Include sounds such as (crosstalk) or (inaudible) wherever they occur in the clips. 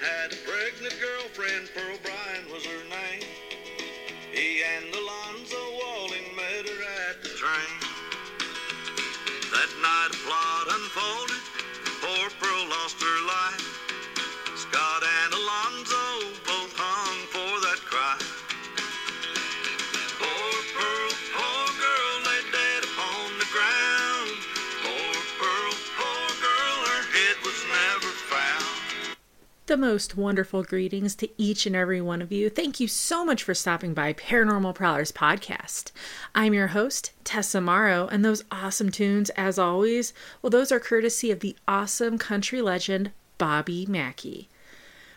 had a pregnant girlfriend, Bryan The most wonderful greetings to each and every one of you. Thank you so much for stopping by Paranormal Prowlers podcast. I'm your host, Tessa Morrow, and those awesome tunes, as always, well, those are courtesy of the awesome country legend, Bobby Mackey.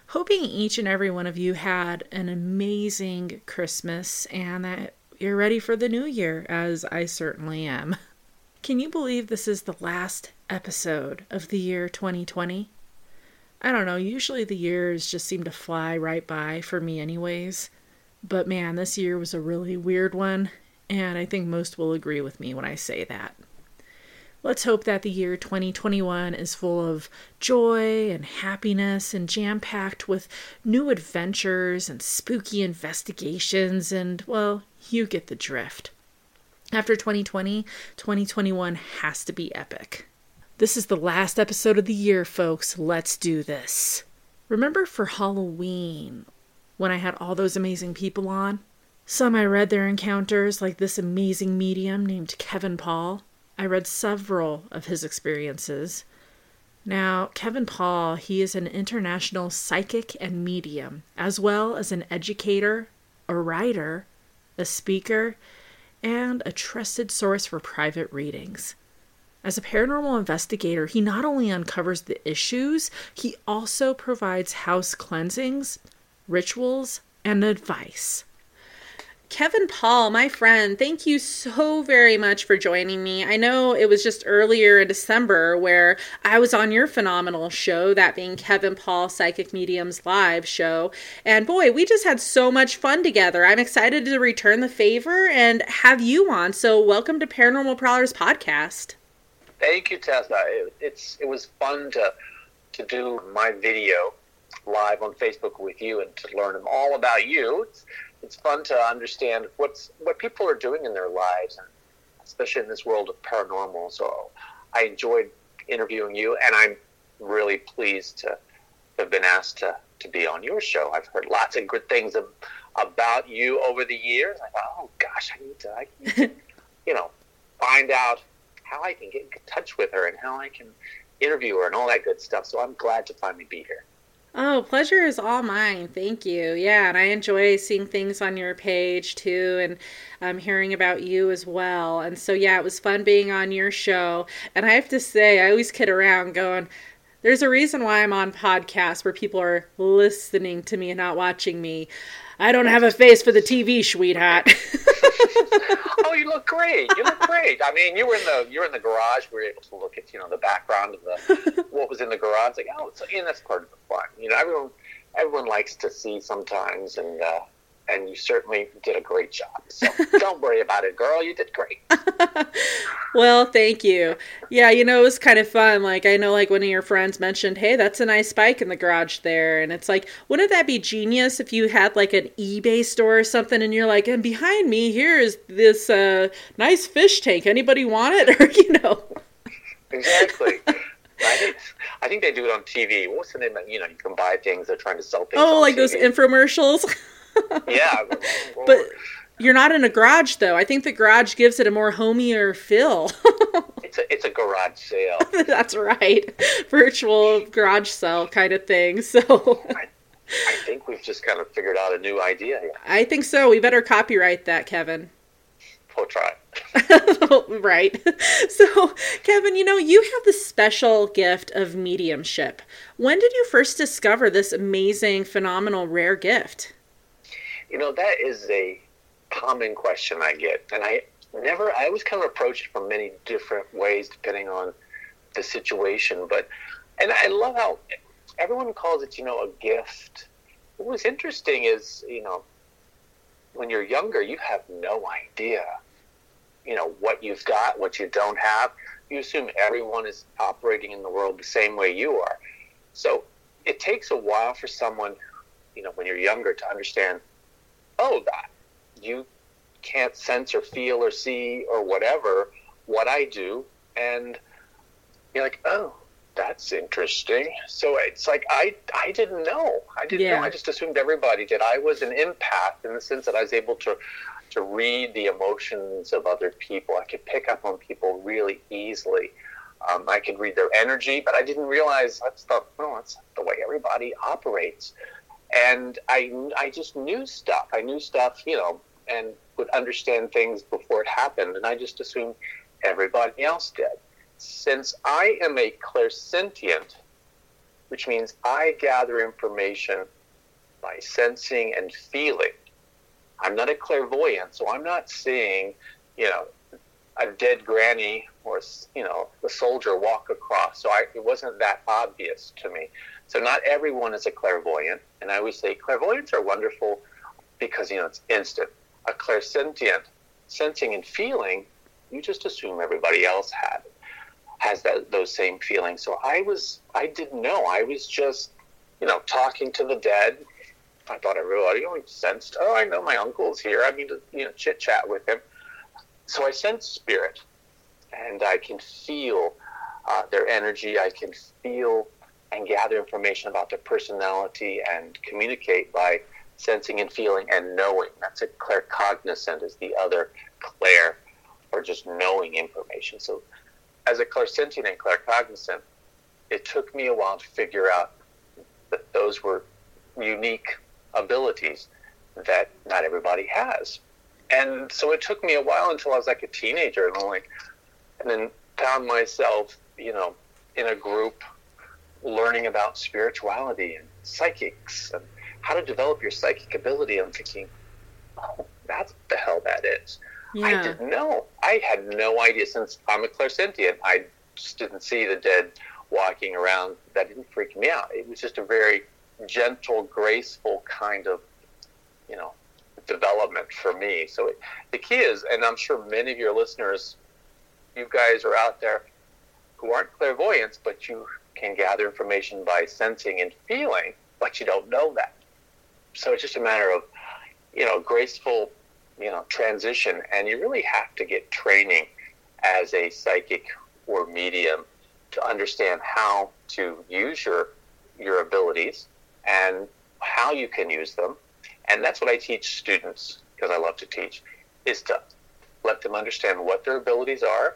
Hoping each and every one of you had an amazing Christmas and that you're ready for the new year, as I certainly am. Can you believe this is the last episode of the year 2020? I don't know, usually the years just seem to fly right by for me, anyways. But man, this year was a really weird one, and I think most will agree with me when I say that. Let's hope that the year 2021 is full of joy and happiness and jam packed with new adventures and spooky investigations, and well, you get the drift. After 2020, 2021 has to be epic. This is the last episode of the year, folks. Let's do this. Remember for Halloween when I had all those amazing people on? Some I read their encounters, like this amazing medium named Kevin Paul. I read several of his experiences. Now, Kevin Paul, he is an international psychic and medium, as well as an educator, a writer, a speaker, and a trusted source for private readings. As a paranormal investigator, he not only uncovers the issues, he also provides house cleansings, rituals, and advice. Kevin Paul, my friend, thank you so very much for joining me. I know it was just earlier in December where I was on your phenomenal show, that being Kevin Paul Psychic Mediums Live show. And boy, we just had so much fun together. I'm excited to return the favor and have you on. So, welcome to Paranormal Prowlers Podcast. Thank you, Tessa. It, it's it was fun to to do my video live on Facebook with you and to learn all about you. It's, it's fun to understand what's what people are doing in their lives, and especially in this world of paranormal. So I enjoyed interviewing you, and I'm really pleased to have been asked to, to be on your show. I've heard lots of good things ab- about you over the years. I thought, oh gosh, I need to, I need to (laughs) you know, find out how I can get in touch with her and how I can interview her and all that good stuff. So I'm glad to finally be here. Oh, pleasure is all mine. Thank you. Yeah, and I enjoy seeing things on your page too and um, hearing about you as well. And so, yeah, it was fun being on your show. And I have to say, I always kid around going, there's a reason why I'm on podcasts where people are listening to me and not watching me. I don't have a face for the TV, sweetheart. (laughs) oh, you look great. You look great. I mean, you were in the you were in the garage. We were able to look at you know the background of the (laughs) what was in the garage. Like, oh, so, and that's part of the fun. You know, everyone everyone likes to see sometimes, and uh, and you certainly did a great job. So (laughs) don't worry about it, girl. You did great. (laughs) well, thank you. Yeah, you know, it was kind of fun. Like, I know, like, one of your friends mentioned, hey, that's a nice bike in the garage there. And it's like, wouldn't that be genius if you had, like, an eBay store or something and you're like, and behind me, here is this uh, nice fish tank. Anybody want it? (laughs) Or, you know. Exactly. I think, I think they do it on TV. What's the name? Of, you know, you can buy things. They're trying to sell things. Oh, like TV. those infomercials. Yeah, (laughs) but you're not in a garage though. I think the garage gives it a more homier feel. (laughs) it's a it's a garage sale. (laughs) That's right, virtual garage sale kind of thing. So. I, I think we've just kind of figured out a new idea. Here. I think so. We better copyright that, Kevin. We'll try. right. So, Kevin, you know, you have the special gift of mediumship. When did you first discover this amazing, phenomenal, rare gift? You know, that is a common question I get. And I never, I always kind of approach it from many different ways depending on the situation. But, and I love how everyone calls it, you know, a gift. What was interesting is, you know, when you're younger, you have no idea, you know, what you've got, what you don't have. You assume everyone is operating in the world the same way you are. So it takes a while for someone, you know, when you're younger to understand, oh, that you can't sense or feel or see or whatever what I do. And you're like, oh, that's interesting. So it's like I I didn't know. I didn't Yeah. know. I just assumed everybody did. I was an empath in the sense that I was able to to read the emotions of other people. I could pick up on people really easily. Um, I could read their energy, but I didn't realize that's the well, that's the way everybody operates. And I I just knew stuff. I knew stuff, you know, and would understand things before it happened, and I just assumed everybody else did. Since I am a clairsentient, which means I gather information by sensing and feeling. I'm not a clairvoyant, so I'm not seeing, you know, a dead granny or you know a soldier walk across. So I, it wasn't that obvious to me. So not everyone is a clairvoyant, and I always say clairvoyants are wonderful because you know it's instant. A clairsentient, sensing and feeling, you just assume everybody else had has that those same feelings. So I was I didn't know. I was just you know talking to the dead. I thought everybody only sensed. Oh, I know my uncle's here. I need to you know chit chat with him. So I sense spirit, and I can feel uh, their energy. I can feel and gather information about their personality and communicate by sensing and feeling and knowing. That's a claircognizant is the other clair, or just knowing information. So as a clairsentient and claircognizant, it took me a while to figure out that those were unique abilities that not everybody has. And so it took me a while until I was like a teenager and I'm like, and then found myself, you know, in a group learning about spirituality and psychics and how to develop your psychic ability. I'm thinking, oh, that's what the hell that is. I didn't know. I had no idea since I'm a clairsentient. I just didn't see the dead walking around. That didn't freak me out. It was just a very gentle, graceful kind of, you know, development for me. So it, the key is, and I'm sure many of your listeners, you guys are out there who aren't clairvoyants, but you can gather information by sensing and feeling, but you don't know that. So it's just a matter of, you know, graceful you know transition and you really have to get training as a psychic or medium to understand how to use your your abilities and how you can use them and that's what i teach students because i love to teach is to let them understand what their abilities are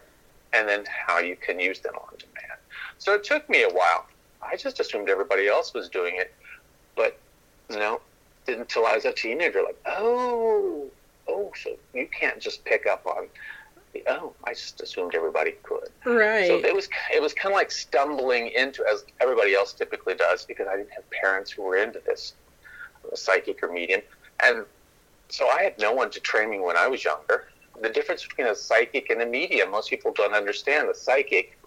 and then how you can use them on demand so it took me a while i just assumed everybody else was doing it but no didn't until i was a teenager like oh oh, so you can't just pick up on the, oh, I just assumed everybody could. Right. So it was it was kind of like stumbling into as everybody else typically does because I didn't have parents who were into this, a psychic or medium, and so I had no one to train me when I was younger. The difference between a psychic and a medium, most people don't understand. A psychic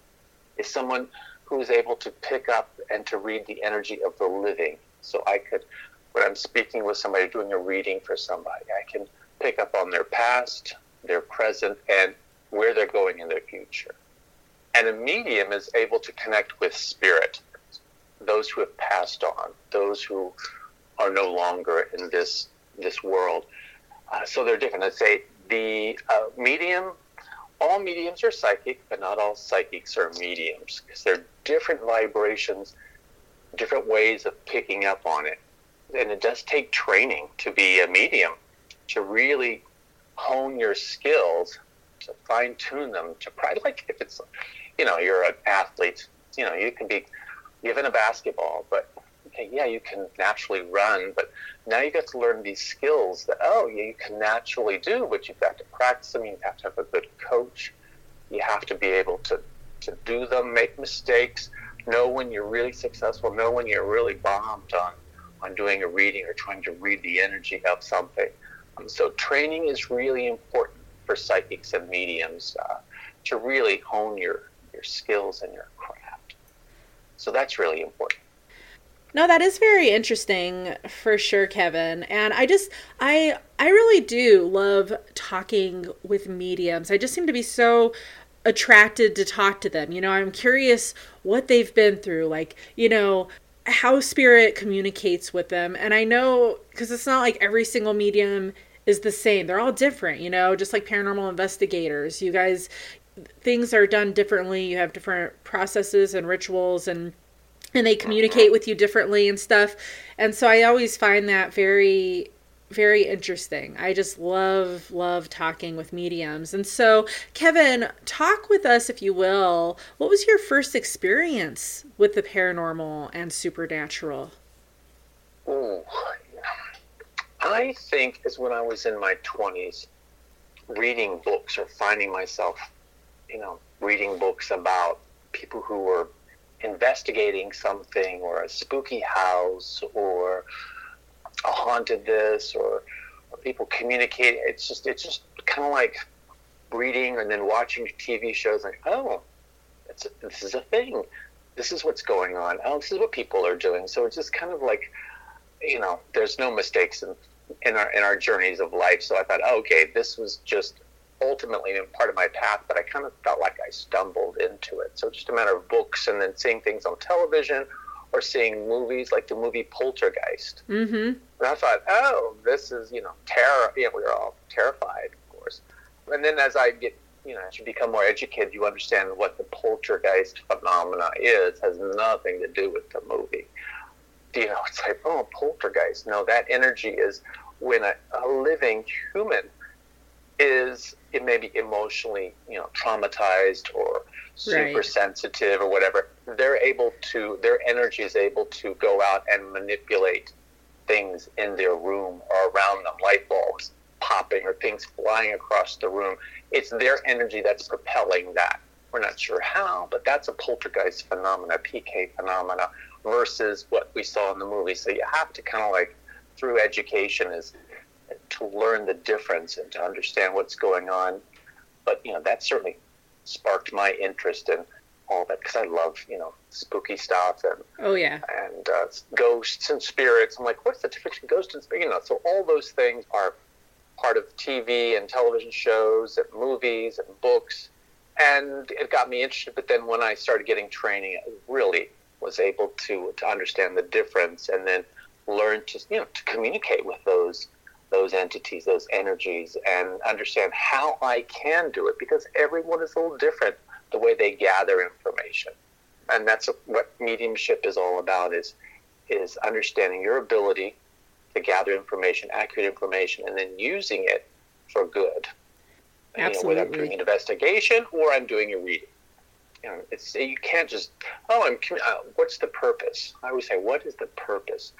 is someone who is able to pick up and to read the energy of the living. So I could, when I'm speaking with somebody, doing a reading for somebody, I can pick up on their past, their present, and where they're going in their future. And a medium is able to connect with spirit, those who have passed on, those who are no longer in this this world. Uh, so they're different. I'd say the uh, medium, all mediums are psychic, but not all psychics are mediums because they're different vibrations, different ways of picking up on it. And it does take training to be a medium, to really hone your skills, to fine tune them, to probably like if it's, you know, you're an athlete, you know, you can be given a basketball, but okay, yeah, you can naturally run, but now you get to learn these skills that oh, you can naturally do, but you've got to practice them. You have to have a good coach. You have to be able to to do them, make mistakes, know when you're really successful, know when you're really bombed on on doing a reading or trying to read the energy of something. Um, so training is really important for psychics and mediums uh, to really hone your your skills and your craft. So that's really important. No, that is very interesting for sure, Kevin. And I just I I really do love talking with mediums. I just seem to be so attracted to talk to them. You know, I'm curious what they've been through. Like, you know, how spirit communicates with them. And I know because it's not like every single medium is the same. They're all different, you know, just like paranormal investigators. You guys things are done differently. You have different processes and rituals and and they communicate with you differently and stuff. And so I always find that very very interesting. I just love love talking with mediums. And so, Kevin, talk with us if you will. What was your first experience with the paranormal and supernatural? Ooh, I think is when I was in my 20s reading books or finding myself, you know, reading books about people who were investigating something or a spooky house or a haunted this or, or people communicating. It's just it's just kind of like reading and then watching TV shows. Like, oh, this is a thing. This is what's going on. Oh, this is what people are doing. So it's just kind of like, you know, there's no mistakes in in our in our journeys of life. So I thought, oh, okay, this was just ultimately part of my path, but I kind of felt like I stumbled into it. So just a matter of books and then seeing things on television or seeing movies like the movie Poltergeist. Mm-hmm. And I thought, oh, this is, you know, terror. You know, we were all terrified, of course. And then as I get, you know, as you become more educated, you understand what the poltergeist phenomena is. Has nothing to do with the movie. You know, it's like, oh, poltergeist. No, that energy is when a, a living human is it may be emotionally, you know, traumatized or super right. sensitive or whatever, they're able to, their energy is able to go out and manipulate things in their room or around them, light bulbs popping or things flying across the room. It's their energy that's propelling that. We're not sure how, but that's a poltergeist phenomena, PK phenomena, versus what we saw in the movie. So you have to kind of like, through education, is to learn the difference and to understand what's going on. But you know, that certainly sparked my interest in all that because I love you know spooky stuff and oh yeah and uh, ghosts and spirits. I'm like, what's the difference between ghosts and spirits? You know, so all those things are part of TV and television shows and movies and books, and it got me interested. But then when I started getting training, I really was able to to understand the difference and then learn to you know to communicate with those those entities, those energies, and understand how I can do it because everyone is a little different the way they gather information. And that's what mediumship is all about is is understanding your ability to gather information, accurate information, and then using it for good. Absolutely. You know, whether I'm doing an investigation or I'm doing a reading. You know, it's you can't just oh I'm uh, what's the purpose? I always say what is the purpose?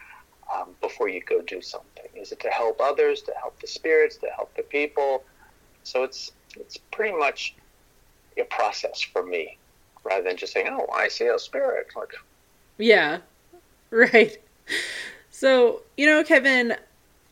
Um, before you go do something? Is it to help others, to help the spirits, to help the people? So it's it's pretty much a process for me, rather than just saying, "Oh, I see a spirit." Like, yeah, (laughs) right. So you know, Kevin,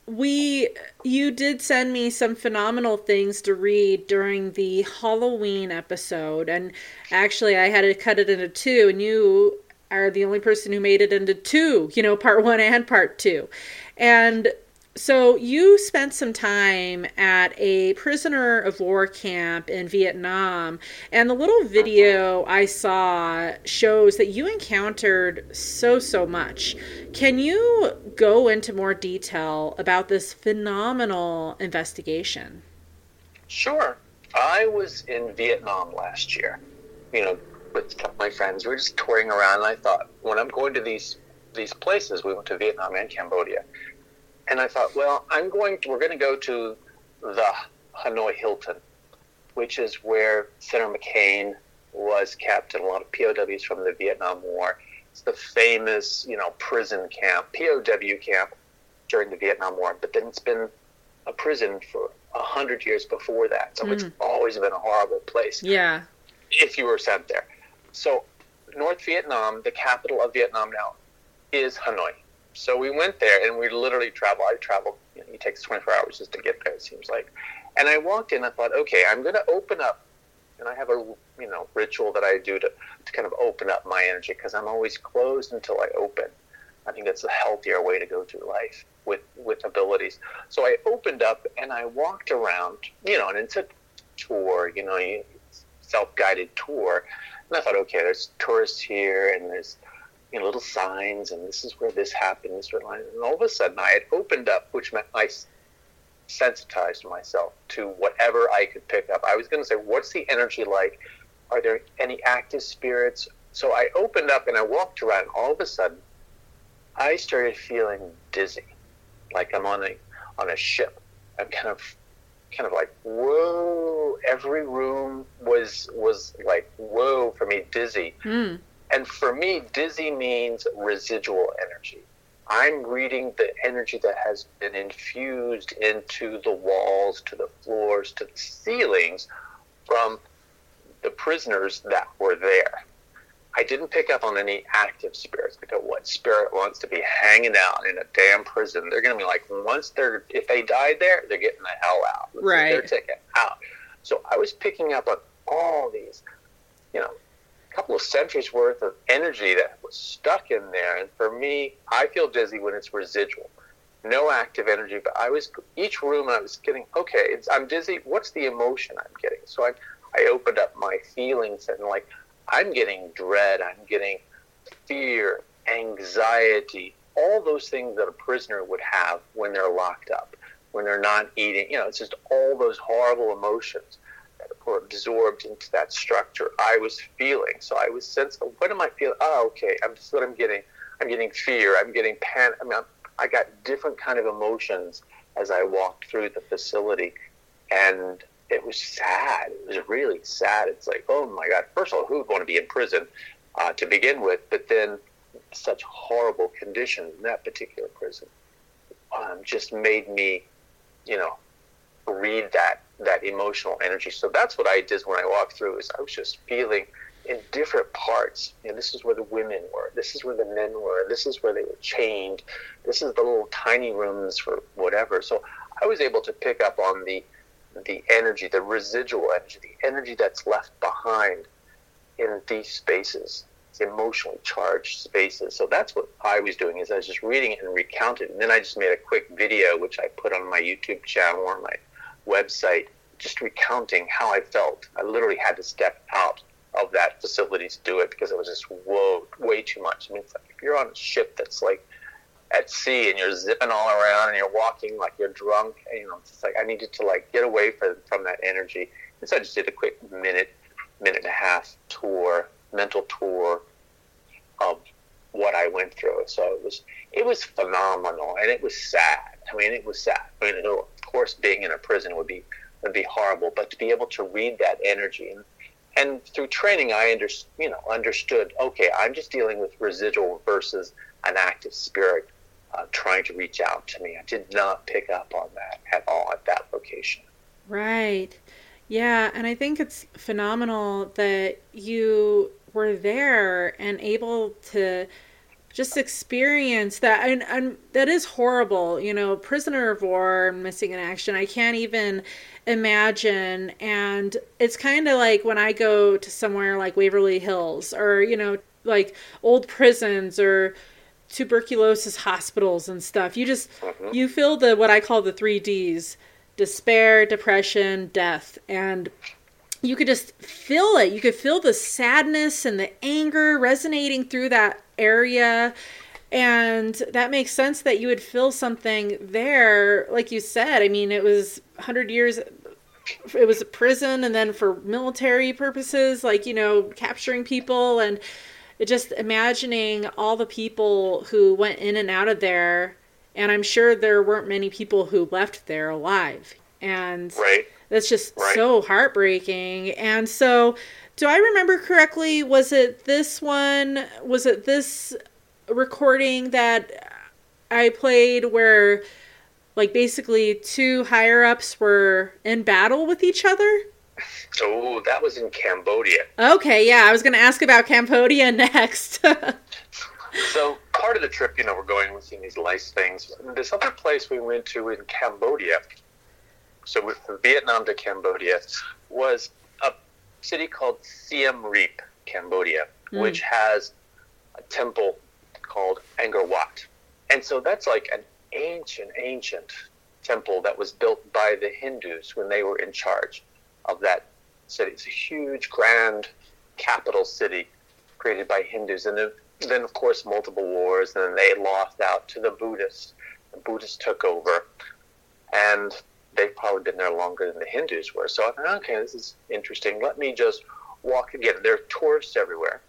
we you did send me some phenomenal things to read during the Halloween episode, and actually, I had to cut it into two, and you are the only person who made it into two, you know, part one and part two. And so you spent some time at a prisoner of war camp in Vietnam, and the little video I saw shows that you encountered so, so much. Can you go into more detail about this phenomenal investigation? Sure. I was in Vietnam last year. You know, with my friends. We were just touring around, and I thought, when I'm going to these these places, we went to Vietnam and Cambodia, and I thought, well, I'm going. To, we're going to go to the Hanoi Hilton, which is where Senator McCain was kept, and a lot of POWs from the Vietnam War. It's the famous, you know, prison camp, POW camp during the Vietnam War. But then it's been a prison for a hundred years before that, so mm. it's always been a horrible place. Yeah. If you were sent there. So, North Vietnam, the capital of Vietnam now, is Hanoi. So we went there and we literally traveled. I traveled, you know, it takes 24 hours just to get there, it seems like. And I walked in, and I thought, okay, I'm going to open up. And I have a, you know, ritual that I do to, to kind of open up my energy because I'm always closed until I open. I think that's a healthier way to go through life with, with abilities. So I opened up and I walked around, you know, and it's a tour, you know, self guided tour. And I thought, okay, there's tourists here, and there's, you know, little signs, and this is where this happened, this line. And all of a sudden, I had opened up, which meant I sensitized myself to whatever I could pick up. I was going to say, what's the energy like? Are there any active spirits? So I opened up and I walked around. All of a sudden, I started feeling dizzy, like I'm on a on a ship. I'm kind of kind of like whoa. Every room was was like whoa for me, dizzy. Mm. And for me, dizzy means residual energy. I'm reading the energy that has been infused into the walls, to the floors, to the ceilings from the prisoners that were there. I didn't pick up on any active spirits because what spirit wants to be hanging out in a damn prison? They're going to be like, once they're, if they died there, they're getting the hell out. Right. They're taken out. So I was picking up on all these, you know, a couple of centuries worth of energy that was stuck in there. And for me, I feel dizzy when it's residual. No active energy, but I was each room I was getting okay. It's, I'm dizzy. What's the emotion I'm getting? So I I opened up my feelings and like I'm getting dread. I'm getting fear, anxiety, all those things that a prisoner would have when they're locked up, when they're not eating. You know, it's just all those horrible emotions that were absorbed into that structure. I was feeling. So I was sensing, what am I feeling? Oh, okay. I'm just what I'm getting. I'm getting fear. I'm getting panic. I mean, I'm, I got different kind of emotions as I walked through the facility, and it was sad. It was really sad. It's like, oh my God. First of all, who would want to be in prison uh, to begin with? But then such horrible conditions in that particular prison um, just made me, you know, read that that emotional energy. So that's what I did when I walked through. Is I was just feeling in different parts. You know, this is where the women were. This is where the men were. This is where they were chained. This is the little tiny rooms for whatever. So I was able to pick up on the the energy, the residual energy, the energy that's left behind in these spaces, emotionally charged spaces. So that's what I was doing is I was just reading it and recounting. And then I just made a quick video which I put on my YouTube channel or my website just recounting how I felt. I literally had to step out of that facility to do it because it was just whoa, way too much. I mean, like if you're on a ship that's like at sea and you're zipping all around and you're walking like you're drunk, and, you know, it's like I needed to like get away from from that energy. And so I just did a quick minute, minute and a half tour, mental tour of what I went through. So it was it was phenomenal and it was sad. I mean, it was sad. I mean, of course, being in a prison would be would be horrible, but to be able to read that energy and and through training, I under, you know understood. Okay, I'm just dealing with residual versus an active spirit uh, trying to reach out to me. I did not pick up on that at all at that location. Right. Yeah, and I think it's phenomenal that you were there and able to just experience that and, and that is horrible you know prisoner of war missing in action i can't even imagine and it's kind of like when i go to somewhere like waverly hills or you know like old prisons or tuberculosis hospitals and stuff you just Mhm. you feel the what i call the three d's despair depression death and you could just feel it. You could feel the sadness and the anger resonating through that area. And that makes sense that you would feel something there. Like you said, I mean, it was 100 years, it was a prison, and then for military purposes, like, you know, capturing people. And just imagining all the people who went in and out of there. And I'm sure there weren't many people who left there alive. And Right. that's just Right. so heartbreaking. And so, do I remember correctly? Was it this one? Was it this recording that I played where, like, basically two higher ups were in battle with each other? Oh, that was in Cambodia. Okay, yeah, I was going to ask about Cambodia (laughs) next. So part of the trip, you know, we're going we're seeing these nice things. This other place we went to in Cambodia, so from Vietnam to Cambodia, was a city called Siem Reap, Cambodia, Mm. which has a temple called Angkor Wat. And so that's like an ancient, ancient temple that was built by the Hindus when they were in charge of that city. It's a huge, grand capital city created by Hindus. And the, then of course multiple wars, and then they lost out to the Buddhists. The Buddhists took over, and they've probably been there longer than the Hindus were. So I thought, okay, this is interesting. Let me just walk again. There are tourists everywhere.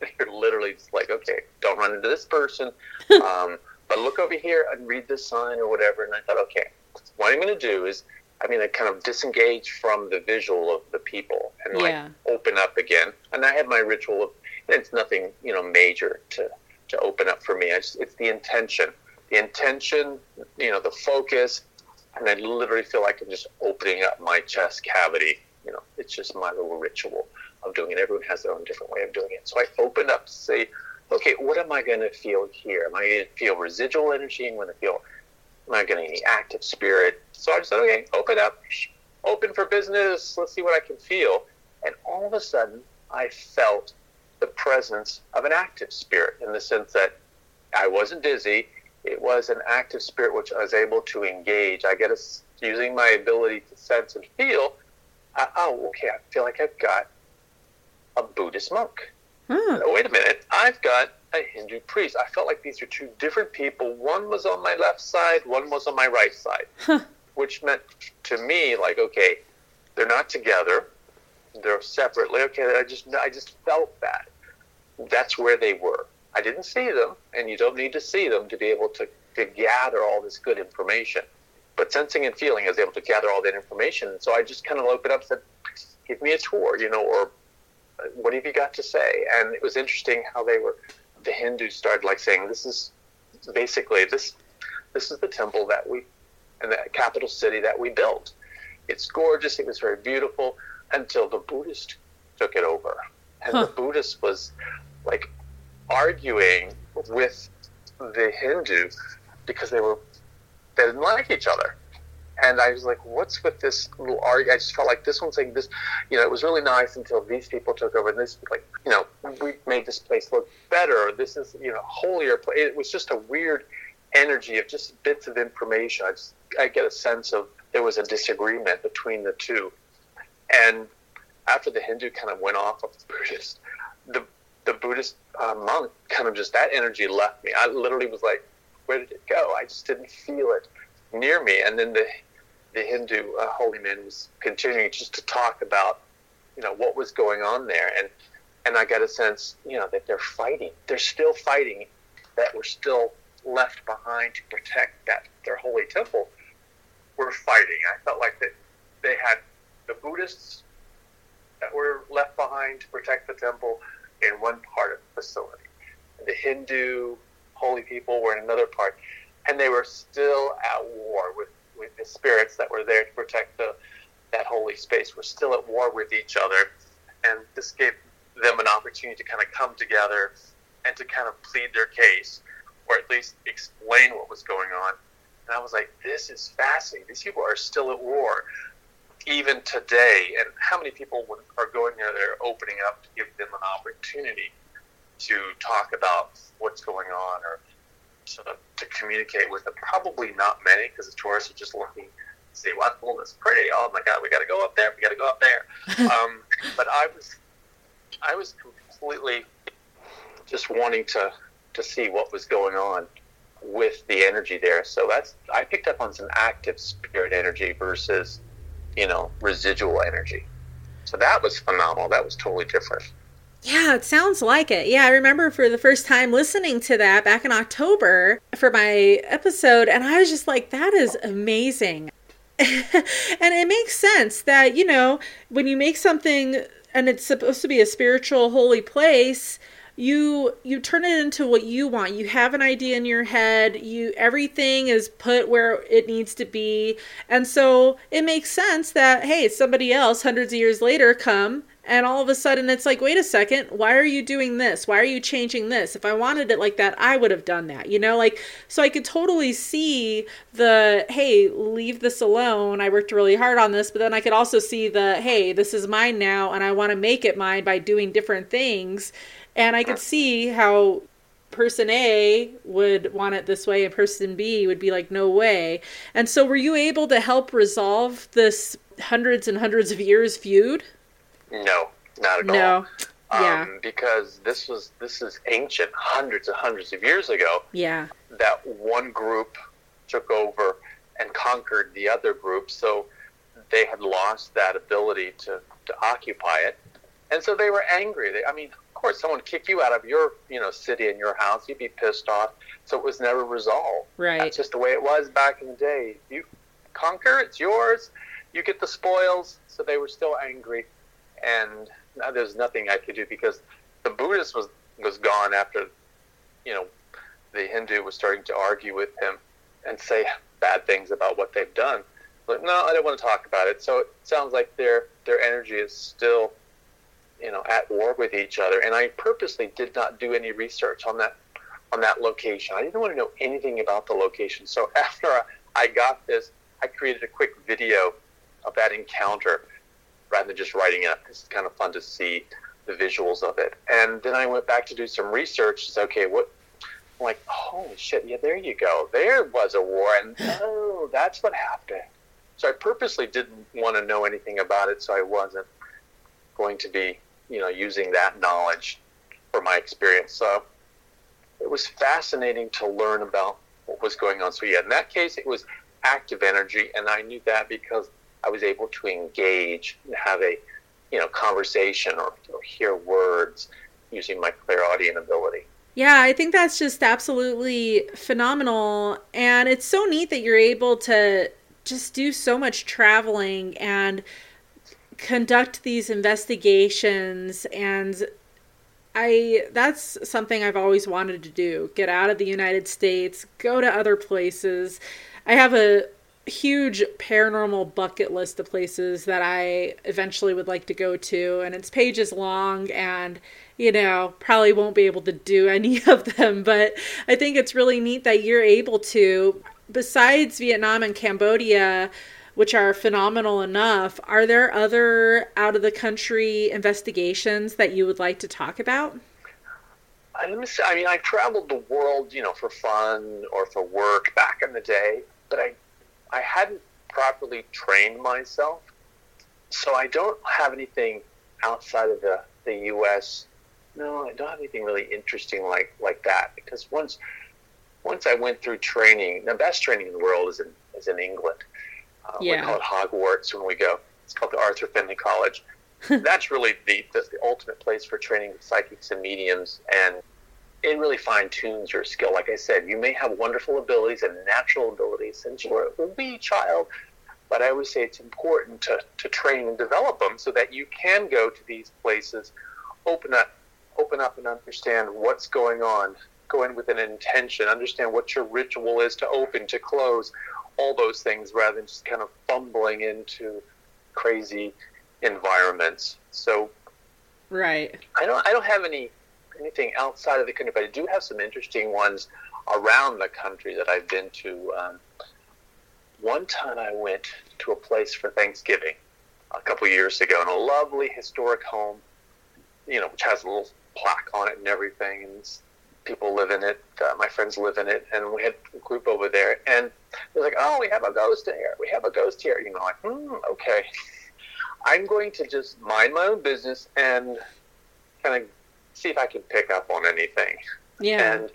(laughs) You're literally just like, okay, don't run into this person, (laughs) um, but look over here and read this sign or whatever. And I thought, okay, what I'm going to do is I'm going to kind of disengage from the visual of the people and like Yeah. open up again. And I have my ritual of, it's nothing, you know, major to, to open up for me. I just, it's the intention, the intention, you know, the focus. And I literally feel like I'm just opening up my chest cavity. You know, it's just my little ritual of doing it. Everyone has their own different way of doing it. So I open up to say, okay, what am I going to feel here? Am I going to feel residual energy? I'm going to feel, am I going to any active spirit? So I just said, okay, open up, open for business. Let's see what I can feel. And all of a sudden, I felt the presence of an active spirit in the sense that I wasn't dizzy. It was an active spirit which I was able to engage. I get a, using my ability to sense and feel. Uh, oh, okay. I feel like I've got a Buddhist monk. Huh. Oh, wait a minute. I've got a Hindu priest. I felt like these were two different people. One was on my left side, one was on my right side. Which meant to me like, okay, they're not together. They're separately. Okay, I just I just felt that. That's where they were. I didn't see them, and you don't need to see them to be able to, to gather all this good information. But sensing and feeling, is able to gather all that information. So I just kind of opened up and said, give me a tour, you know, or uh, what have you got to say? And it was interesting how they were, the Hindus started like saying, this is basically, this, this is the temple that we, and the capital city that we built. It's gorgeous. It was very beautiful until the Buddhist took it over. And Huh. the Buddhist was like arguing with the Hindu because they were, they didn't like each other. And I was like, what's with this little argument? I just felt like this one's saying this, you know, it was really nice until these people took over. And this, like, you know, we made this place look better. This is, you know, holier place. It was just a weird energy of just bits of information. I just, I get a sense of there was a disagreement between the two. And after the Hindu kind of went off of the Buddhist, the, the Buddhist uh, monk kind of just, that energy left me. I literally was like, where did it go? I just didn't feel it near me. And then the, the Hindu uh, holy man was continuing just to talk about, you know, what was going on there. And, and I got a sense, you know, that they're fighting. They're still fighting, that we're still left behind to protect that their holy temple. We're fighting. I felt like that they had the Buddhists that were left behind to protect the temple in one part of the facility. The Hindu holy people were in another part, and they were still at war with, with the spirits that were there to protect the that holy space. Were still at war with each other, and this gave them an opportunity to kind of come together and to kind of plead their case, or at least explain what was going on. And I was like, this is fascinating. These people are still at war even today, and how many people would, are going there? They're opening up to give them an opportunity to talk about what's going on or to, to communicate with them. Probably not many because the tourists are just looking to see what well, that's pretty. Oh my God, we got to go up there. We got to go up there. (laughs) um, but I was, I was completely just wanting to to see what was going on with the energy there. So that's I picked up on some active spirit energy versus you know, residual energy. So that was phenomenal. That was totally different. Yeah, it sounds like it. Yeah, I remember for the first time listening to that back in October for my episode, and I was just like, that is amazing. (laughs) and it makes sense that, you know, when you make something and it's supposed to be a spiritual, holy place, you you turn it into what you want. You have an idea in your head. You everything is put where it needs to be. And so it makes sense that hey somebody else hundreds of years later come and all of a sudden it's like wait a second why are you doing this? Why are you changing this? If i wanted it like that i would have done that you know? Like so i could totally see the hey leave this alone. I worked really hard on this but then i could also see the hey this is mine now and i want to make it mine by doing different things and I could see how person A would want it this way and person B would be like, no way. And so, were you able to help resolve this hundreds and hundreds of years feud? No, not at No. all. (laughs) Um, Yeah. Because this was this is ancient, hundreds and hundreds of years ago. Yeah. That one group took over and conquered the other group, so they had lost that ability to, to occupy it, and so they were angry. They, I mean, course, someone kick you out of your you know city and your house, you'd be pissed off. So it was never resolved. Right. That's just the way it was back in the day. You conquer, it's yours. You get the spoils. So they were still angry, and now there's nothing I could do because the Buddhist was was gone after, you know, the Hindu was starting to argue with him and say bad things about what they've done. But no, I don't want to talk about it. So it sounds like their their energy is still, you know, at war with each other. And I purposely did not do any research on that on that location. I didn't want to know anything about the location. So (laughs) after I got this, I created a quick video of that encounter rather than just writing it up. It's kind of fun to see the visuals of it. And then I went back to do some research. It's okay, what? I'm like, holy shit! Yeah, there you go. There was a war, and (laughs) oh, that's what happened. So I purposely didn't want to know anything about it, so I wasn't going to be, you know, using that knowledge for my experience. So it was fascinating to learn about what was going on. So yeah, in that case, it was active energy, and I knew that because I was able to engage and have a, you know, conversation or, or hear words using my clairaudient ability. Yeah, I think that's just absolutely phenomenal. And it's so neat that you're able to just do so much traveling and conduct these investigations and I that's something I've always wanted to do. Get out of the United States, go to other places. I have a huge paranormal bucket list of places that I eventually would like to go to and it's pages long and you know, probably won't be able to do (laughs) any of them, but I think it's really neat that you're able to besides Vietnam and Cambodia which are phenomenal enough. Are there other out of the country investigations that you would like to talk about? I, mean, I traveled the world, you know, for fun or for work back in the day, but I, I hadn't properly trained myself, so I don't have anything outside of the, the U.S. No, I don't have anything really interesting like like that because once once I went through training, the best training in the world is in is in England. Uh, Yeah. We call it Hogwarts when we go. It's called the Arthur Findlay College. (laughs) That's really the, the, the ultimate place for training psychics and mediums, and it really fine tunes your skill. Like I said, you may have wonderful abilities and natural abilities since you were a wee child, but I always say it's important to, to train and develop them so that you can go to these places, open up, open up and understand what's going on, go in with an intention, understand what your ritual is to open, to close, all those things rather than just kind of fumbling into crazy environments. So Right. I don't I don't have any anything outside of the country, but I do have some interesting ones around the country that I've been to. Um, one time I went to a place for Thanksgiving a couple years ago in a lovely historic home, you know, which has a little plaque on it and everything, and s- people live in it. Uh, my friends live in it, and we had a group over there, and they're like, "Oh, we have a ghost here. We have a ghost here." You know, like, hmm, okay. (laughs) I'm going to just mind my own business and kind of see if I can pick up on anything. Yeah. And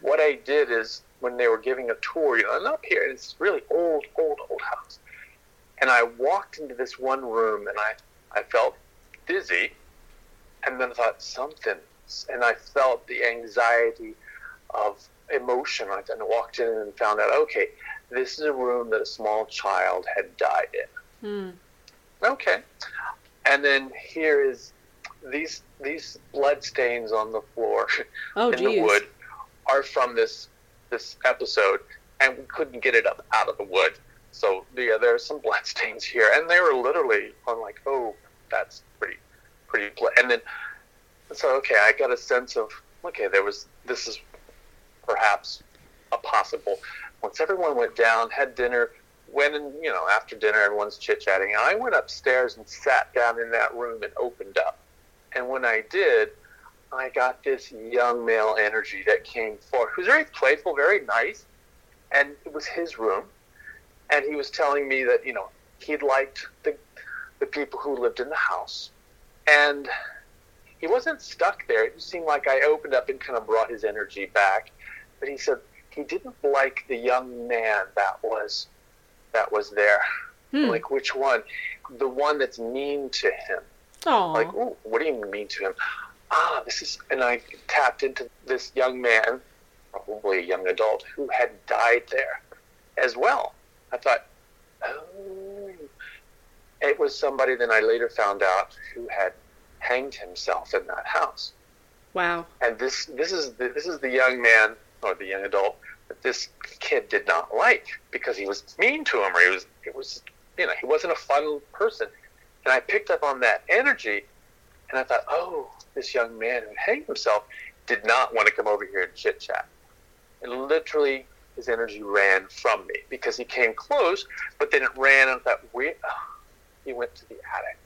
what I did is when they were giving a tour, you know, I'm up here, and it's really old, old, old house. And I walked into this one room, and I, I felt dizzy, and then I thought something, and I felt the anxiety of emotion. I then walked in and found out, okay, this is a room that a small child had died in. Hmm. Okay. And then here is these these blood stains on the floor (laughs) Oh, in the wood are from this this episode, and we couldn't get it up out of the wood. So yeah, there are some (laughs) blood stains here, and they were literally on like, oh, that's pretty pretty. Pl-. And then so okay, I got a sense of okay, there was this is perhaps a possible. Once everyone went down, had dinner, went and you know after dinner everyone's chit chatting. I went upstairs and sat down in that room and opened up. And when I did, I got this young male energy that came forward, who's very playful, very nice, and it was his room. And he was telling me that you know he liked the the people who lived in the house, and he wasn't stuck there. It seemed like I opened up and kind of brought his energy back. But he said he didn't like the young man that was that was there. Hmm. Like which one? The one that's mean to him. Aw. Like, ooh, what do you mean to him? Ah, this is, and I tapped into this young man, probably a young adult, who had died there as well. I thought, oh, it was somebody then I later found out who had hanged himself in that house. wow. And this, this is the, this is the young man or the young adult that this kid did not like because he was mean to him or he was, it was, you know, he wasn't a fun person. And I picked up on that energy and I thought, oh, this young man who hanged himself did not want to come over here and chit chat. And literally, his energy ran from me because he came close, but then it ran and I thought, wait, oh, he went to the attic.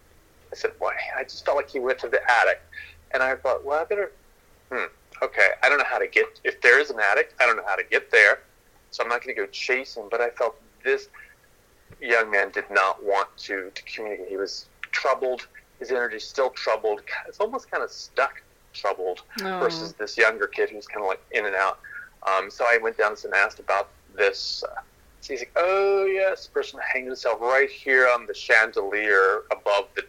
I said, boy, I just felt like he went to the attic. And I thought, well, I better, hmm, okay, I don't know how to get, if there is an attic, I don't know how to get there. So I'm not going to go chase him. But I felt this young man did not want to, to communicate. He was troubled. His energy still troubled. It's almost kind of stuck troubled Oh. versus this younger kid who's kind of like in and out. Um, so I went down and asked about this. Uh, so he's like, oh, yes, person hanged himself right here on the chandelier above the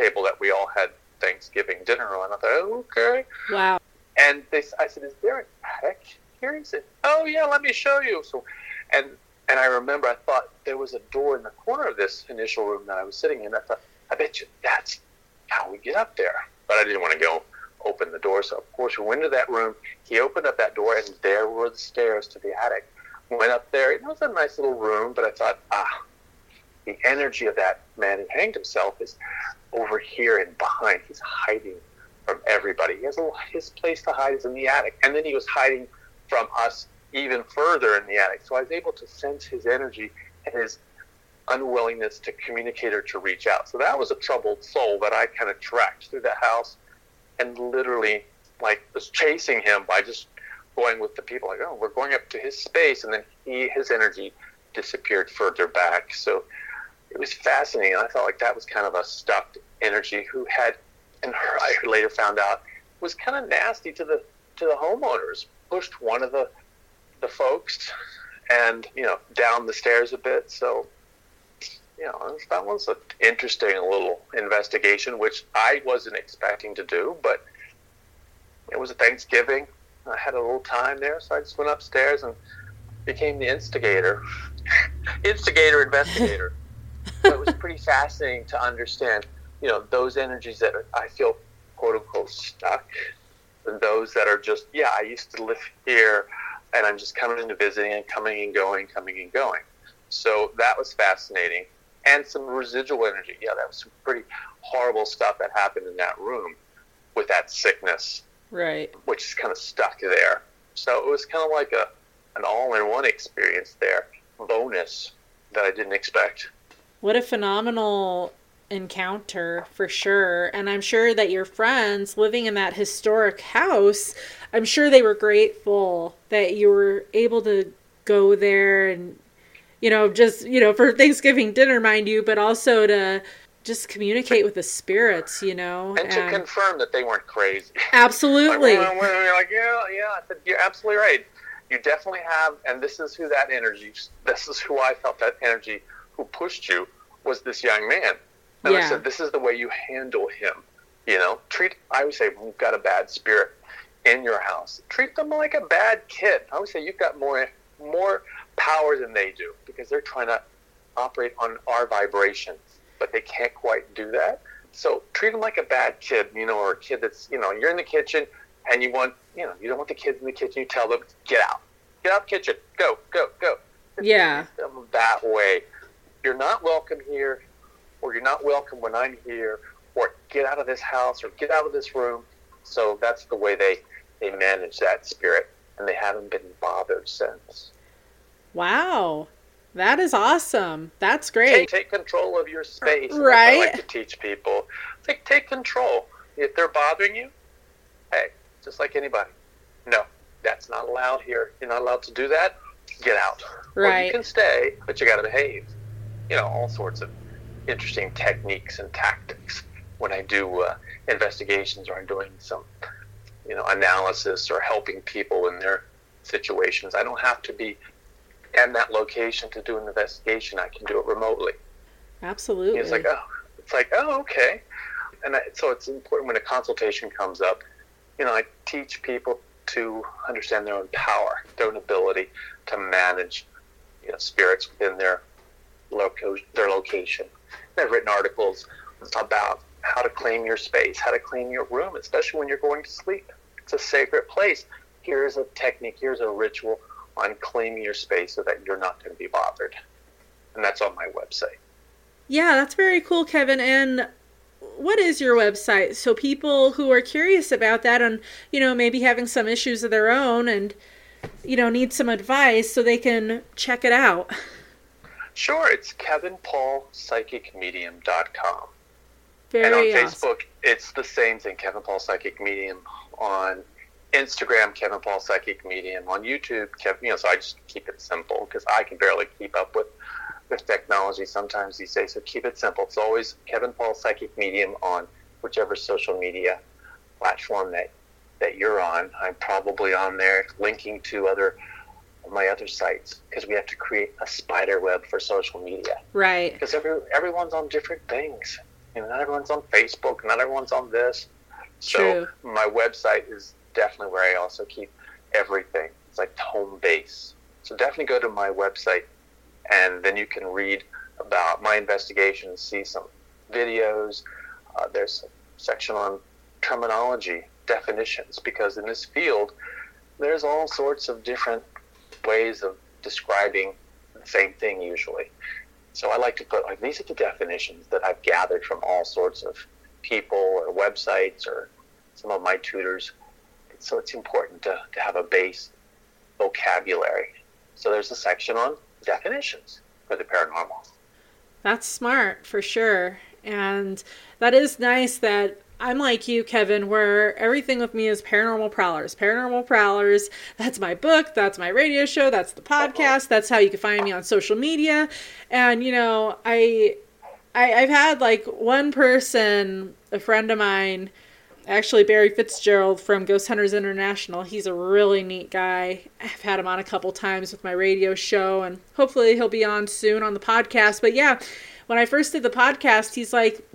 table that we all had Thanksgiving dinner on. I thought, oh, okay. Wow. And they, I said, "Is there an attic here?" He said, "Oh yeah, let me show you." So, and and I remember I thought there was a door in the corner of this initial room that I was sitting in. I thought, I bet you that's how we get up there. But I didn't want to go open the door, so of course we went into that room. He opened up that door, and there were the stairs to the attic. Went up there. It was a nice little room, but I thought, ah, the energy of that man who hanged himself is over here and behind. He's hiding from everybody. He has a, his place to hide is in the attic, and then he was hiding from us even further in the attic. So I was able to sense his energy and his unwillingness to communicate or to reach out. So that was a troubled soul that I kind of tracked through the house and literally like was chasing him by just going with the people like, oh, we're going up to his space, and then he his energy disappeared further back. So it was fascinating. I felt like that was kind of a stuck energy who had, and I later found out, was kind of nasty to the to the homeowners. Pushed one of the the folks, and you know, down the stairs a bit. So, you know, that was an interesting little investigation, which I wasn't expecting to do, but it was a Thanksgiving. I had a little time there, so I just went upstairs and became the instigator, (laughs) instigator investigator. So it was pretty fascinating to understand, you know, those energies that I feel quote unquote stuck, and those that are just, yeah, I used to live here, and I'm just coming and visiting and coming and going, coming and going. So that was fascinating, and some residual energy. Yeah, that was some pretty horrible stuff that happened in that room with that sickness Right. which is kind of stuck there. So it was kind of like a an all-in-one experience there, bonus that I didn't expect. What a phenomenal encounter for sure. And I'm sure that your friends living in that historic house, I'm sure they were grateful that you were able to go there and, you know, just, you know, for Thanksgiving dinner, mind you, but also to just communicate with the spirits, you know. And to confirm that they weren't crazy. (laughs) absolutely. Like, you're like, yeah, yeah. I said, you're absolutely right. You definitely have, and this is who that energy. This is who I felt that energy who pushed you was this young man. And I said, this is the way you handle him. You know, treat. I would say you've got a bad spirit in your house, treat them like a bad kid. I would say you've got more more power than they do because they're trying to operate on our vibrations, but they can't quite do that. So treat them like a bad kid, you know, or a kid that's, you know, you're in the kitchen and you want, you know, you don't want the kids in the kitchen. You tell them, get out, get out the kitchen, go, go, go. Yeah. Them that way. You're not welcome here, or you're not welcome when I'm here, or get out of this house, or get out of this room. So that's the way they they manage that spirit, and they haven't been bothered since. Wow. That is awesome. That's great. take control of your space. Right. I like to teach people. Take take control. If they're bothering you, hey, just like anybody. No, that's not allowed here. You're not allowed to do that. Get out. Or Right. you can stay, but you got to behave. You know, all sorts of interesting techniques and tactics when I do uh, investigations or I'm doing some, you know, analysis or helping people in their situations. I don't have to be in that location to do an investigation. I can do it remotely. Absolutely. It's like, oh, it's like, oh, okay. And I, so it's important when a consultation comes up. You know, I teach people to understand their own power, their own ability to manage, you know, spirits within their loco- their location. I've written articles about how to claim your space, how to claim your room, especially when you're going to sleep. It's a sacred place. Here's a technique. Here's a ritual on claiming your space so that you're not going to be bothered. And that's on my website. Yeah, that's very cool, Kevin. And what is your website? So people who are curious about that and, you know, maybe having some issues of their own and, you know, need some advice so they can check it out. (laughs) Sure, it's kevinpaulpsychicmedium.com. Very and on awesome. Facebook, it's the same thing, Kevin Paul Psychic Medium. On Instagram, Kevin Paul Psychic Medium. On YouTube, Kevin, you know, so I just keep it simple because I can barely keep up with with technology sometimes these days. So keep it simple. It's always Kevin Paul Psychic Medium on whichever social media platform that that you're on. I'm probably on there, linking to other my other sites because we have to create a spider web for social media Right. because every, everyone's on different things. You know, not everyone's on Facebook, not everyone's on this. So True. my website is definitely where I also keep everything. It's like home base. So definitely go to my website, and then you can read about my investigations, see some videos. Uh, there's a section on terminology, definitions, because in this field, there's all sorts of different ways of describing the same thing usually. So I like to put like these are the definitions that I've gathered from all sorts of people or websites or some of my tutors. So it's important to, to have a base vocabulary. So there's a section on definitions for the paranormal. That's smart for sure. And that is nice that I'm like you, Kevin, where everything with me is paranormal prowlers. Paranormal prowlers. That's my book. That's my radio show. That's the uh-huh. podcast. That's how you can find me on social media. And you know, I, I I've had like one person, a friend of mine, actually Barry Fitzgerald from Ghost Hunters International. He's a really neat guy. I've had him on a couple times with my radio show, and hopefully he'll be on soon on the podcast. But yeah, when I first did the podcast, he's like,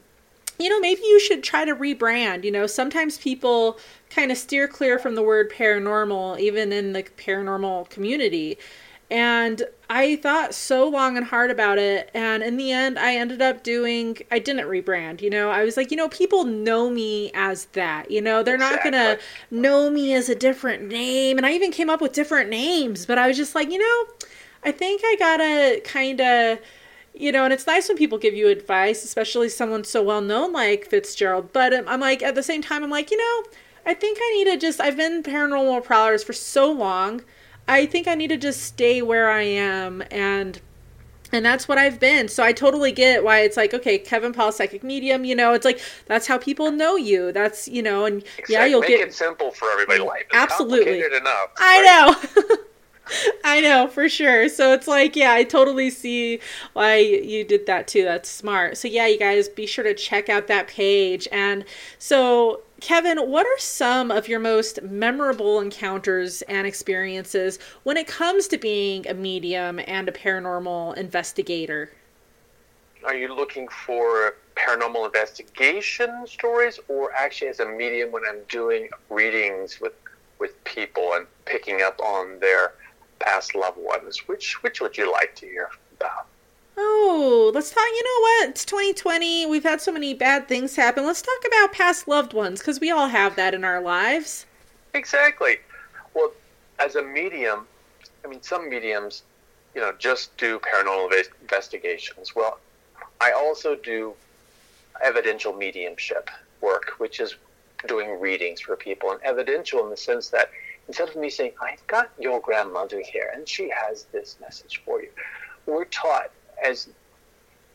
you know, maybe you should try to rebrand. You know, sometimes people kind of steer clear from the word paranormal, even in the paranormal community. And I thought so long and hard about it. And in the end, I ended up doing, I didn't rebrand. You know, I was like, you know, people know me as that. You know, they're not going to know me as a different name. And I even came up with different names, but I was just like, you know, I think I gotta kind of you know, and it's nice when people give you advice, especially someone so well known like Fitzgerald. But um, I'm like, at the same time, I'm like, you know, I think I need to just, I've been paranormal prowlers for so long. I think I need to just stay where I am and. And that's what I've been. So I totally get why it's like, okay, Kevin Paul, psychic medium, you know, it's like, that's how people know you. That's, you know, and yeah, you'll Make get. it simple for everybody. Life Absolutely. enough. I right? know. (laughs) (laughs) I know for sure. So it's like, yeah, I totally see why you did that too. That's smart. So yeah, you guys be sure to check out that page. And so, Kevin, what are some of your most memorable encounters and experiences when it comes to being a medium and a paranormal investigator? Are you looking for paranormal investigation stories, or actually as a medium when I'm doing readings with with people and picking up on their past loved ones? Which which would you like to hear about? Oh, let's talk. You know what? It's 2020. We've had so many bad things happen. Let's talk about past loved ones because we all have that in our lives. Exactly. Well, as a medium, I mean, some mediums, you know, just do paranormal investigations. Well, I also do evidential mediumship work, which is doing readings for people. And evidential in the sense that instead of me saying, I've got your grandmother here and she has this message for you, we're taught, as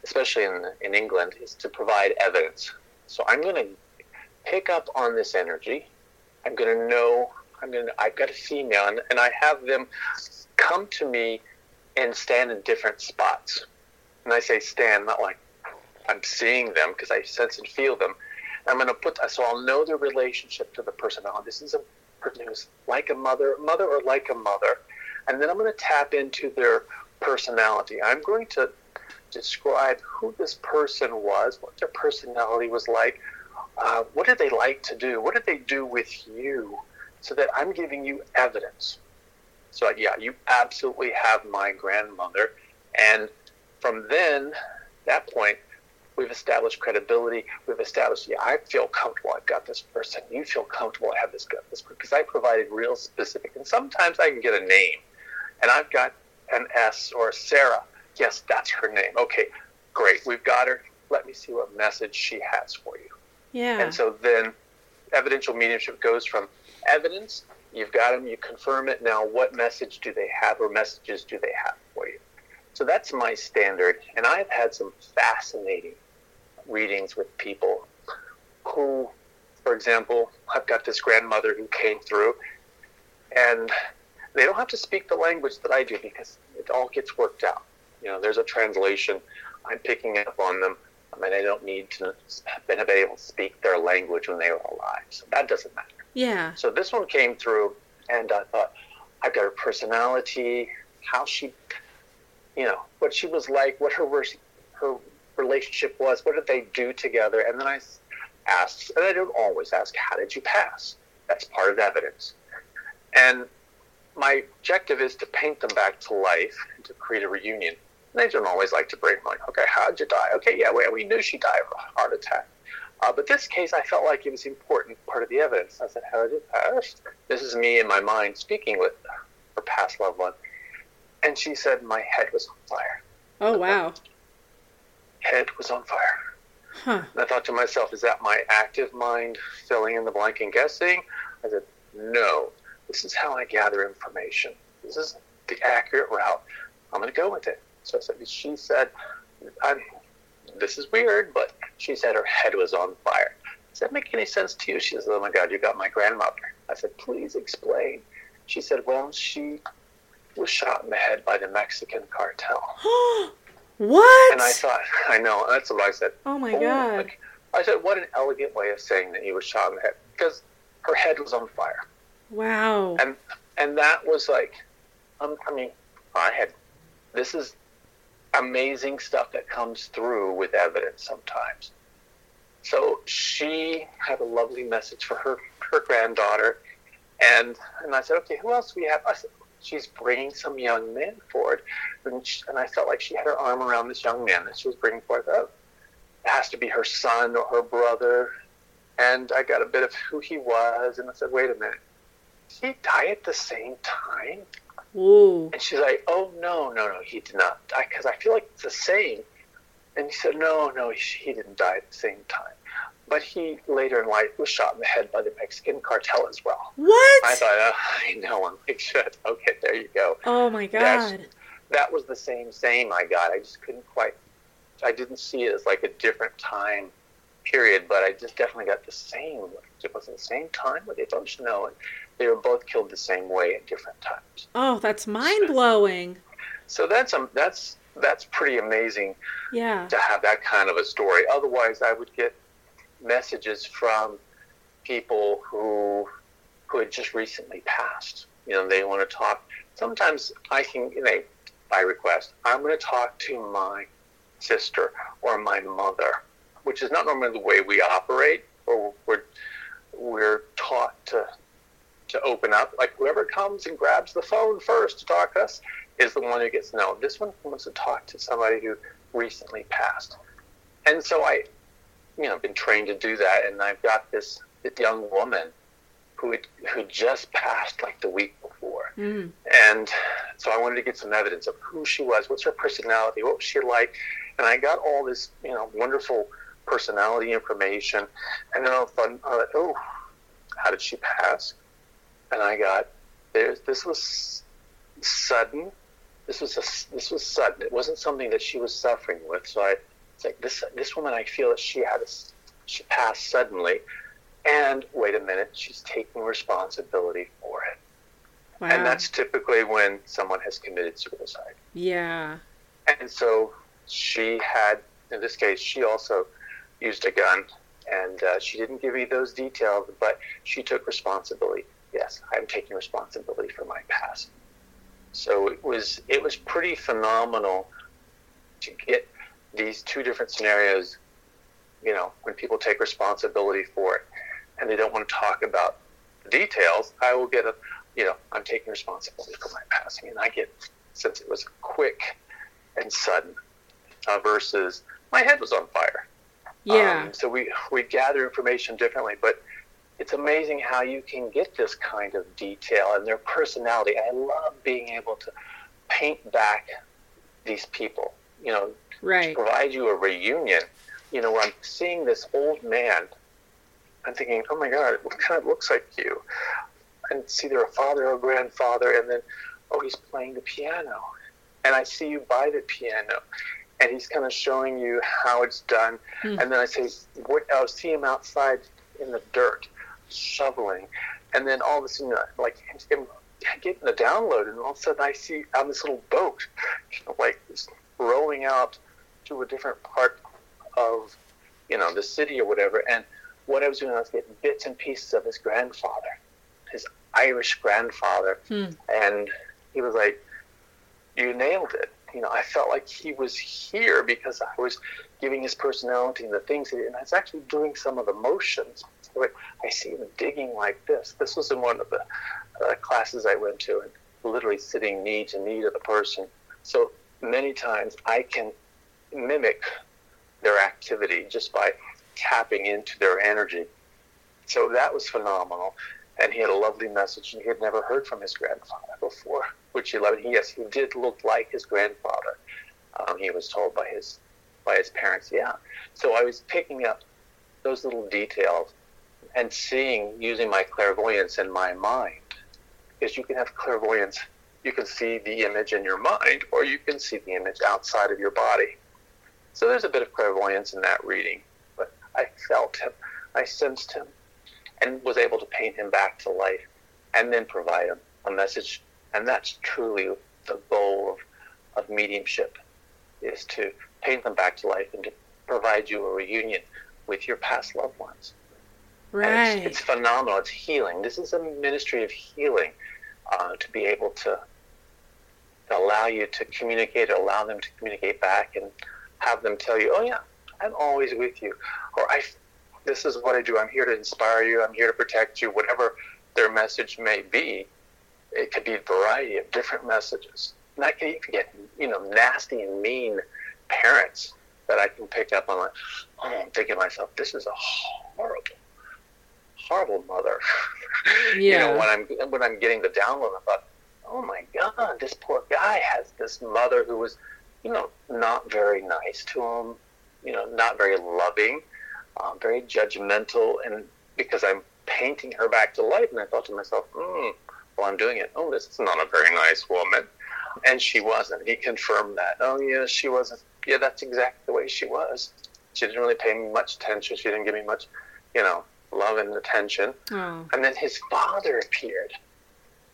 especially in, in England, is to provide evidence. So I'm going to pick up on this energy. I'm going to know. I'm going to. I've got a female, and, and I have them come to me and stand in different spots. And I say stand, not like I'm seeing them because I sense and feel them. I'm going to put so I'll know the relationship to the person. Oh, this is a person who's like a mother, mother or like a mother, and then I'm going to tap into their personality. I'm going to describe who this person was, what their personality was like, uh, what did they like to do, what did they do with you, so that I'm giving you evidence. So yeah, you absolutely have my grandmother, and from then, that point, we've established credibility. We've established, yeah, I feel comfortable. I've got this person. You feel comfortable. I have this got this because I provided real specific. And sometimes I can get a name, and I've got an S or a Sarah. Yes, that's her name. Okay, great. We've got her. Let me see what message she has for you. Yeah. And so then evidential mediumship goes from evidence, you've got them, you confirm it. Now, what message do they have or messages do they have for you? So that's my standard. And I've had some fascinating readings with people who, for example, I've got this grandmother who came through and they don't have to speak the language that I do because it all gets worked out. You know, there's a translation. I'm picking up on them. I mean, I don't need to have been able to speak their language when they were alive. So that doesn't matter. Yeah. So this one came through, and I thought, I've got her personality, how she, you know, what she was like, what her worst her relationship was, what did they do together, and then I asked, and I don't always ask, how did you pass? That's part of evidence, and my objective is to paint them back to life and to create a reunion. And they don't always like to bring like, okay, how'd you die? Okay, yeah, well, we knew she died of a heart attack. Uh, but this case, I felt like it was important part of the evidence. I said, how did you pass? This is me in my mind speaking with her past loved one. And she said, my head was on fire. Oh, wow. Head was on fire. Huh. And I thought to myself, is that my active mind filling in the blank and guessing? I said, no. This is how I gather information. This is the accurate route. I'm going to go with it. So I said, she said, I'm, this is weird, but she said her head was on fire. Does that make any sense to you? She says, oh my God, you got my grandmother. I said, please explain. She said, well, she was shot in the head by the Mexican cartel. (gasps) (gasps) what? And I thought, (laughs) I know, that's what I said. Oh my God. Like, I said, what an elegant way of saying that he was shot in the head. Because her head was on fire. Wow. And and that was like, um, I mean, I had, this is amazing stuff that comes through with evidence sometimes. So she had a lovely message for her her granddaughter, and and I said, okay, who else do we have? I said, she's bringing some young men forward, and, she, and I felt like she had her arm around this young man that she was bringing forth. Oh, it has to be her son or her brother, and I got a bit of who he was, and I said, wait a minute, did he die at the same time? Ooh. And she's like, "Oh no, no, no, he did not die because I feel like it's the same." And he said, "No, no, he, he didn't die at the same time, but he later in life was shot in the head by the Mexican cartel as well." What? I thought, oh, (laughs) I know, I'm like, shit. Okay, there you go. oh my That's- God. That was the same same I got. I just couldn't quite. I didn't see it as like a different time period, but I just definitely got the same. It wasn't the same time, but they don't know. And they were both killed the same way at different times. Oh, that's mind blowing. So that's um, that's that's pretty amazing Yeah. to have that kind of a story. Otherwise, I would get messages from people who who had just recently passed. You know, they want to talk. Sometimes I can, you know, by request, I'm going to talk to my sister or my mother, which is not normally the way we operate, or we're we're taught to to open up. Like whoever comes and grabs the phone first to talk to us is the one who gets known. This one wants to talk to somebody who recently passed. And so I, you know, been trained to do that. And I've got this, this young woman who had, who just passed like the week before. Mm. And so I wanted to get some evidence of who she was, what's her personality, what was she like. And I got all this, you know, wonderful personality information. And then all of a sudden, I thought, oh, how did she pass? And I got, there's, this was sudden. This was a, this was sudden. It wasn't something that she was suffering with. So I, it's like this, this woman, I feel that she had a, she passed suddenly. And wait a minute, she's taking responsibility for it. Wow. And that's typically when someone has committed suicide. yeah. And so she had, in this case, she also used a gun and uh, she didn't give me those details, but she took responsibility. Yes, I'm taking responsibility for my past. So it was it was pretty phenomenal to get these two different scenarios. You know, when people take responsibility for it, and they don't want to talk about the details, I will get a, you know, I'm taking responsibility for my passing, and I get since it was quick and sudden uh, versus my head was on fire. Yeah. Um, so we we gather information differently, but it's amazing how you can get this kind of detail and their personality. I love being able to paint back these people. You know, right. provide you a reunion. You know, I'm seeing this old man. I'm thinking, oh my God, what kind of looks like you? And it's either a father or a grandfather, and then, oh, he's playing the piano. And I see you by the piano and he's kind of showing you how it's done. Hmm. And then I say, what, I'll see him outside in the dirt, shoveling. And then all of a sudden, uh, like, him getting the download, and all of a sudden I see on this little boat, like, rowing out to a different part of, you know, the city or whatever. And what I was doing, I was getting bits and pieces of his grandfather, his Irish grandfather. Hmm. And he was like, you nailed it you know, I felt like he was here because I was giving his personality and the things, and I was actually doing some of the motions. I see him digging like this. This was in one of the uh, classes I went to, and literally sitting knee to knee to the person. So many times I can mimic their activity just by tapping into their energy. So that was phenomenal. And he had a lovely message, and he had never heard from his grandfather before which he loved. Yes, he did look like his grandfather. Um, he was told by his by his parents. Yeah. So I was picking up those little details and seeing using my clairvoyance in my mind, because you can have clairvoyance. You can see the image in your mind, or you can see the image outside of your body. So there's a bit of clairvoyance in that reading, but I felt him, I sensed him, and was able to paint him back to life, and then provide him a message and that's truly the goal of, of mediumship, is to paint them back to life and to provide you a reunion with your past loved ones. Right. It's, it's, phenomenal. It's healing. This is a ministry of healing uh, to be able to, to allow you to communicate, allow them to communicate back, and have them tell you, "Oh yeah, I'm always with you," or "I, this is what I do. I'm here to inspire you. I'm here to protect you." Whatever their message may be, it could be a variety of different messages. And I can even get, you know, nasty and mean parents that I can pick up on. Like, oh, I'm thinking to myself, this is a horrible, horrible mother. Yeah. (laughs) you know, when I'm when I'm getting the download, I thought, oh my God, this poor guy has this mother who was, you know, not very nice to him, you know, not very loving, um, very judgmental, and because I'm painting her back to life, and I thought to myself, hmm while I'm doing it, oh, this is not a very nice woman. And she wasn't. He confirmed that. Oh, yeah, she wasn't. Yeah, that's exactly the way she was. She didn't really pay me much attention. She didn't give me much, you know, love and attention. Oh. And then his father appeared,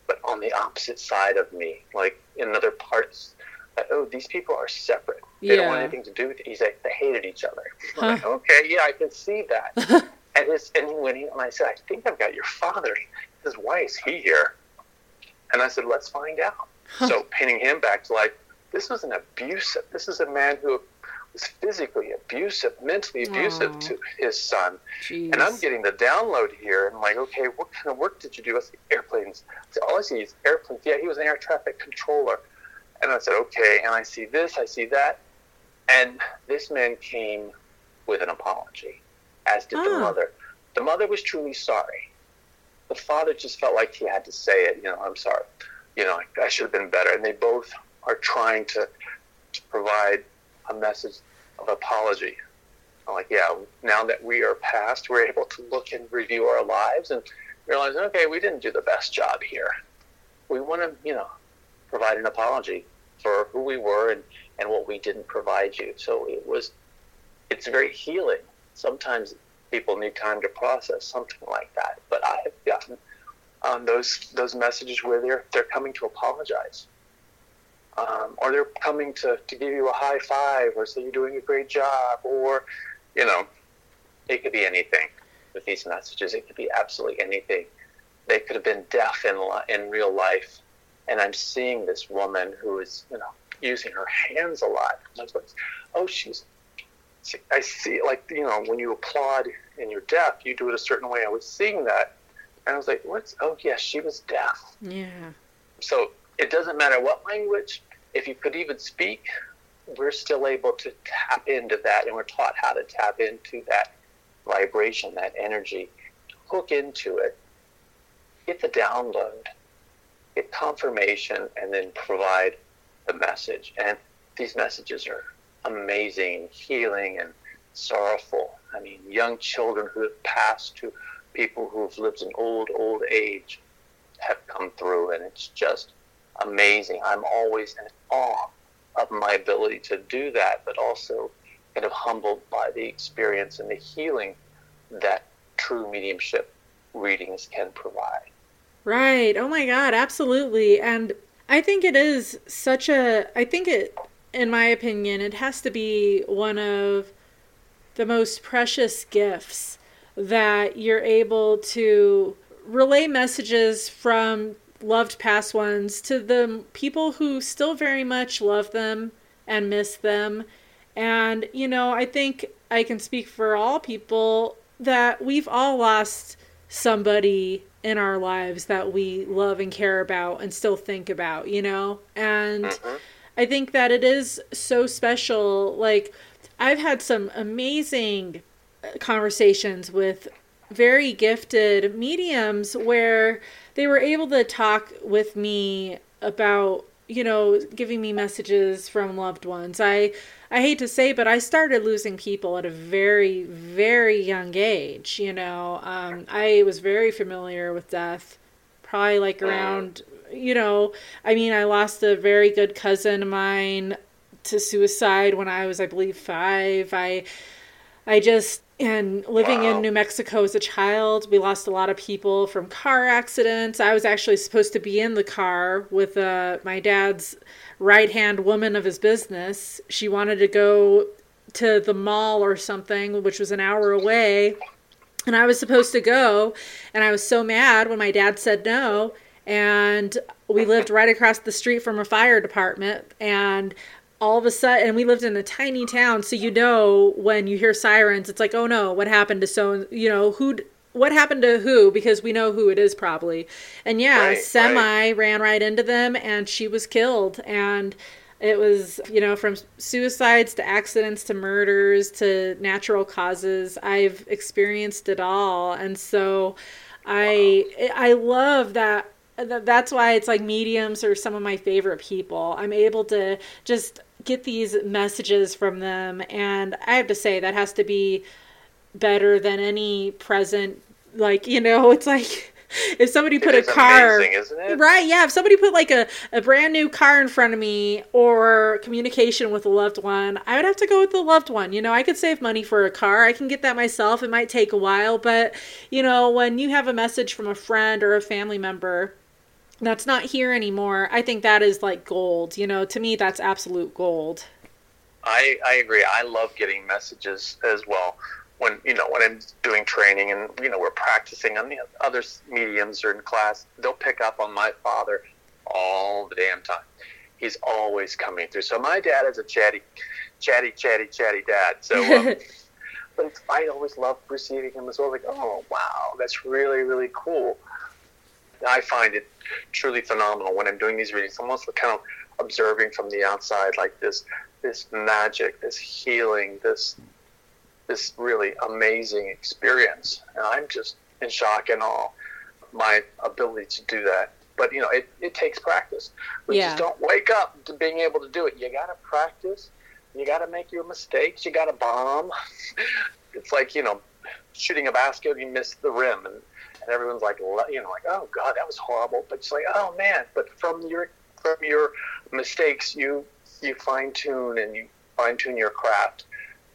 but on the opposite side of me, like in other parts. Like, oh, these people are separate. They yeah. don't want anything to do with it. He's like, they hated each other. Huh. Like, okay, yeah, I can see that. (laughs) Uh-huh. and, his, and when, he, and I said, I think I've got your father, he says, why is he here? And I said, let's find out. Huh. So painting him back to life, this was an abusive, this is a man who was physically abusive, mentally abusive to his son. Jeez. And I'm getting the download here. And I'm like, okay, what kind of work did you do? I said, airplanes. So oh, all I see is airplanes. Yeah, he was an air traffic controller. And I said, okay. And I see this, I see that. And this man came with an apology, as did the ah. mother. The mother was truly sorry the father just felt like he had to say it. You know, I'm sorry. You know, I, I should have been better. And they both are trying to, to provide a message of apology. I'm like, yeah, now that we are past, we're able to look and review our lives and realize, okay, we didn't do the best job here. We want to, you know, provide an apology for who we were and, and what we didn't provide you. So it was, it's very healing. Sometimes people need time to process something like that. But I have gotten um, those those messages where they're they're coming to apologize, um, or they're coming to, to give you a high five, or say you're doing a great job, or you know, it could be anything with these messages. It could be absolutely anything. They could have been deaf in in real life, and I'm seeing this woman who is, you know, using her hands a lot. Like, oh, she's. I see, like you know, when you applaud and you're deaf, you do it a certain way. I was seeing that, and I was like, "What's? Oh, yes, she was deaf." Yeah. So it doesn't matter what language. If you could even speak, we're still able to tap into that, and we're taught how to tap into that vibration, that energy, hook into it, get the download, get confirmation, and then provide the message. And these messages are amazing, healing, and sorrowful. I mean, young children who have passed to people who have lived in old, old age have come through, and it's just amazing. I'm always in awe of my ability to do that, but also kind of humbled by the experience and the healing that true mediumship readings can provide. Right. Oh my God, absolutely. And I think it is such a, I think it, in my opinion, it has to be one of the most precious gifts that you're able to relay messages from loved past ones to the people who still very much love them and miss them. And, you know, I think I can speak for all people that we've all lost somebody in our lives that we love and care about and still think about, you know? And mm-hmm. I think that it is so special. Like, I've had some amazing conversations with very gifted mediums where they were able to talk with me about you know giving me messages from loved ones. I i hate to say but i started losing people at a very very young age you know. Um, i was very familiar with death probably like around you know i mean i lost a very good cousin of mine to suicide when i was i believe five. I i just and living wow. in New Mexico as a child, we lost a lot of people from car accidents. I was actually supposed to be in the car with uh, my dad's right hand woman of his business. She wanted to go to the mall or something, which was an hour away. And I was supposed to go. And I was so mad when my dad said no. And we lived right across the street from a fire department. And all of a sudden and we lived in a tiny town so you know when you hear sirens it's like oh no what happened to so you know who what happened to who because we know who it is probably and yeah right, semi right. ran right into them and she was killed and it was you know from suicides to accidents to murders to natural causes i've experienced it all and so i wow. i love that that's why it's like mediums are some of my favorite people. I'm able to just get these messages from them and i have to say that has to be better than any present like you know (laughs) it's like if somebody put a car amazing, right yeah if somebody put like a, a brand new car in front of me or communication with a loved one i would have to go with the loved one you know i could save money for a car i can get that myself it might take a while but you know when you have a message from a friend or a family member that's not here anymore, I think that is like gold. You know, to me, that's absolute gold. I, I agree. I love getting messages as well. When you know when I'm doing training and you know we're practicing on the other mediums or in class, they'll pick up on my father all the damn time. He's always coming through. So my dad is a chatty, chatty, chatty, chatty dad. So, um, (laughs) but I always love receiving him as well. Like, oh wow, that's really really cool. I find it truly phenomenal when I'm doing these readings. I'm Almost kind of observing from the outside, like this this magic, this healing, this this really amazing experience. And I'm just in shock and awe my ability to do that. But you know, it, it takes practice. We yeah. just don't wake up to being able to do it. You gotta practice. You gotta make your mistakes. You gotta bomb. (laughs) it's like, you know, shooting a basket, you miss the rim and and everyone's like, you know, like, oh God, that was horrible. But it's like, oh man, but from your from your mistakes, you you fine tune and you fine tune your craft,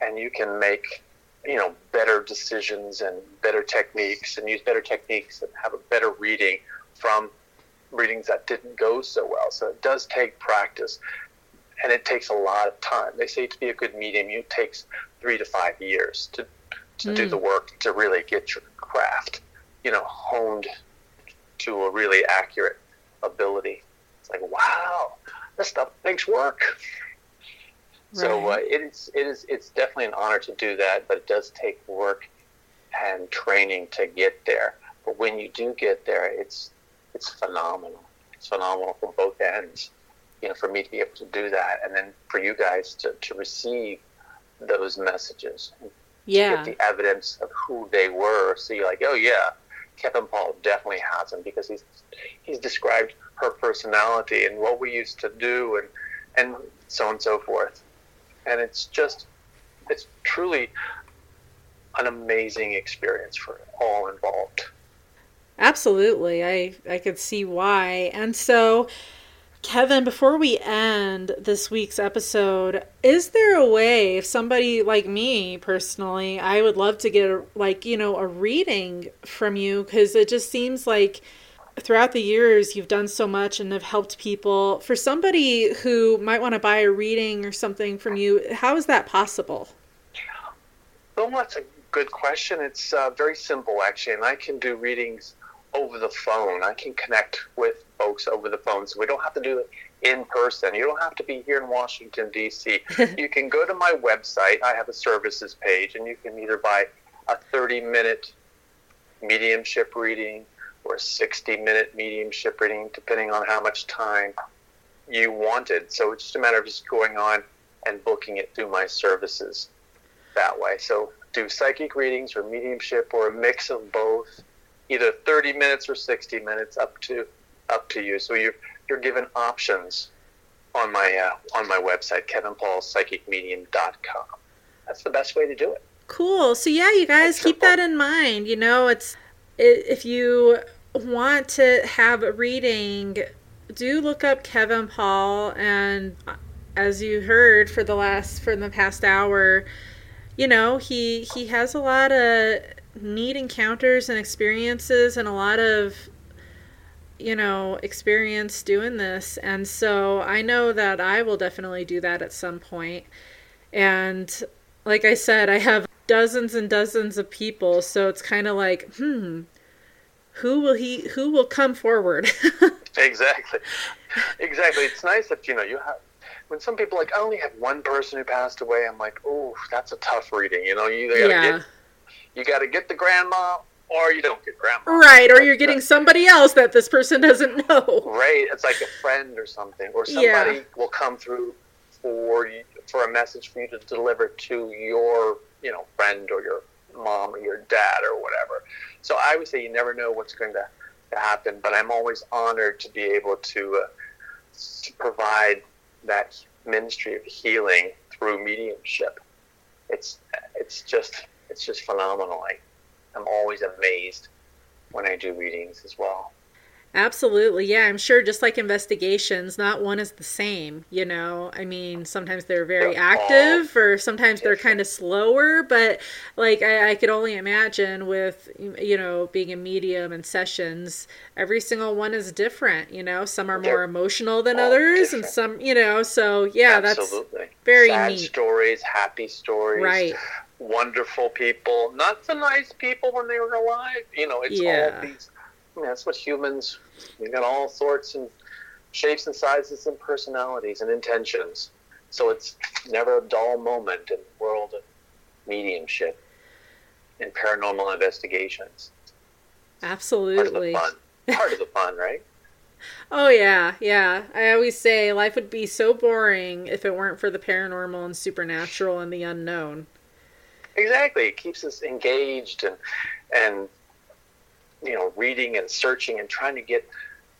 and you can make you know better decisions and better techniques, and use better techniques and have a better reading from readings that didn't go so well. So it does take practice, and it takes a lot of time. They say to be a good medium, it takes three to five years to to do hmm. the work to really get your craft, you know, honed to a really accurate ability. It's like, wow, this stuff makes work. So uh, it is, it is, it's definitely an honor to do that, but it does take work and training to get there. But when you do get there, it's, it's phenomenal. It's phenomenal from both ends. You know, for me to be able to do that, and then for you guys to, to receive those messages, Yeah. get the evidence of who they were. So you're like, oh yeah, Kevin Paul definitely has them because he's he's described her personality and what we used to do and and so on and so forth. And it's just it's truly an amazing experience for all involved. Absolutely. I I could see why. And so Kevin, before we end this week's episode, is there a way if somebody like me personally, I would love to get a, like, you know, a reading from you cuz it just seems like throughout the years you've done so much and have helped people. For somebody who might want to buy a reading or something from you, how is that possible? Well, that's a good question. It's uh, very simple, actually, and I can do readings over the phone. I can connect with folks over the phone, so we don't have to do it in person. You don't have to be here in Washington, D.C. (laughs) you can go to my website. I have a services page, and you can either buy a 30 minute mediumship reading or a 60 minute mediumship reading, depending on how much time you wanted. So it's just a matter of just going on and booking it through my services that way. So do psychic readings or mediumship or a mix of both, either 30 minutes or 60 minutes, up to up to you. So you're you're given options on my uh, on my website, kevinpaulpsychicmedium.com. That's the best way to do it. Cool. So yeah, you guys That's keep simple. that in mind. You know, it's if you want to have a reading, do look up Kevin Paul and uh, as you heard for the last for the past hour, you know, he he has a lot of neat encounters and experiences and a lot of you know, experience doing this. And so I know that I will definitely do that at some point. And like I said, I have dozens and dozens of people, so it's kind of like, hmm, who will he who will come forward? (laughs) Exactly. Exactly. It's nice that you know you have. When some people like, I only have one person who passed away. I'm like, oh, that's a tough reading. You know, you yeah. get you got to get the grandma or you don't get grandma. Right, or you're getting somebody else that this person doesn't know. Right. It's like a friend or something, or Yeah. somebody will come through for you, for a message for you to deliver to your you know friend or your mom or your dad or whatever. So I would say you never know what's going to, to happen, but I'm always honored to be able to uh, to provide that ministry of healing through mediumship. It's it's just it's just phenomenal. I, I'm always amazed when I do readings as well. Absolutely. Yeah, I'm sure just like investigations, not one is the same, you know. I mean, sometimes they're very They're active or sometimes they're kind of slower, but like I, I could only imagine with you know, being a medium and sessions, every single one is different, you know. Some are more They're emotional than others and some, you know, so yeah, that's Absolutely. very Sad neat. stories, happy stories, Right. Wonderful people, not so nice people when they were alive. You know, it's Yeah. all these. I mean, that's what humans. We got all sorts and shapes and sizes and personalities and intentions. So it's never a dull moment in the world of mediumship and paranormal investigations. Absolutely. Part of the fun. Part of the fun, right? (laughs) Oh yeah, yeah. I always say life would be so boring if it weren't for the paranormal and supernatural and the unknown. Exactly. It keeps us engaged and and you know reading and searching and trying to get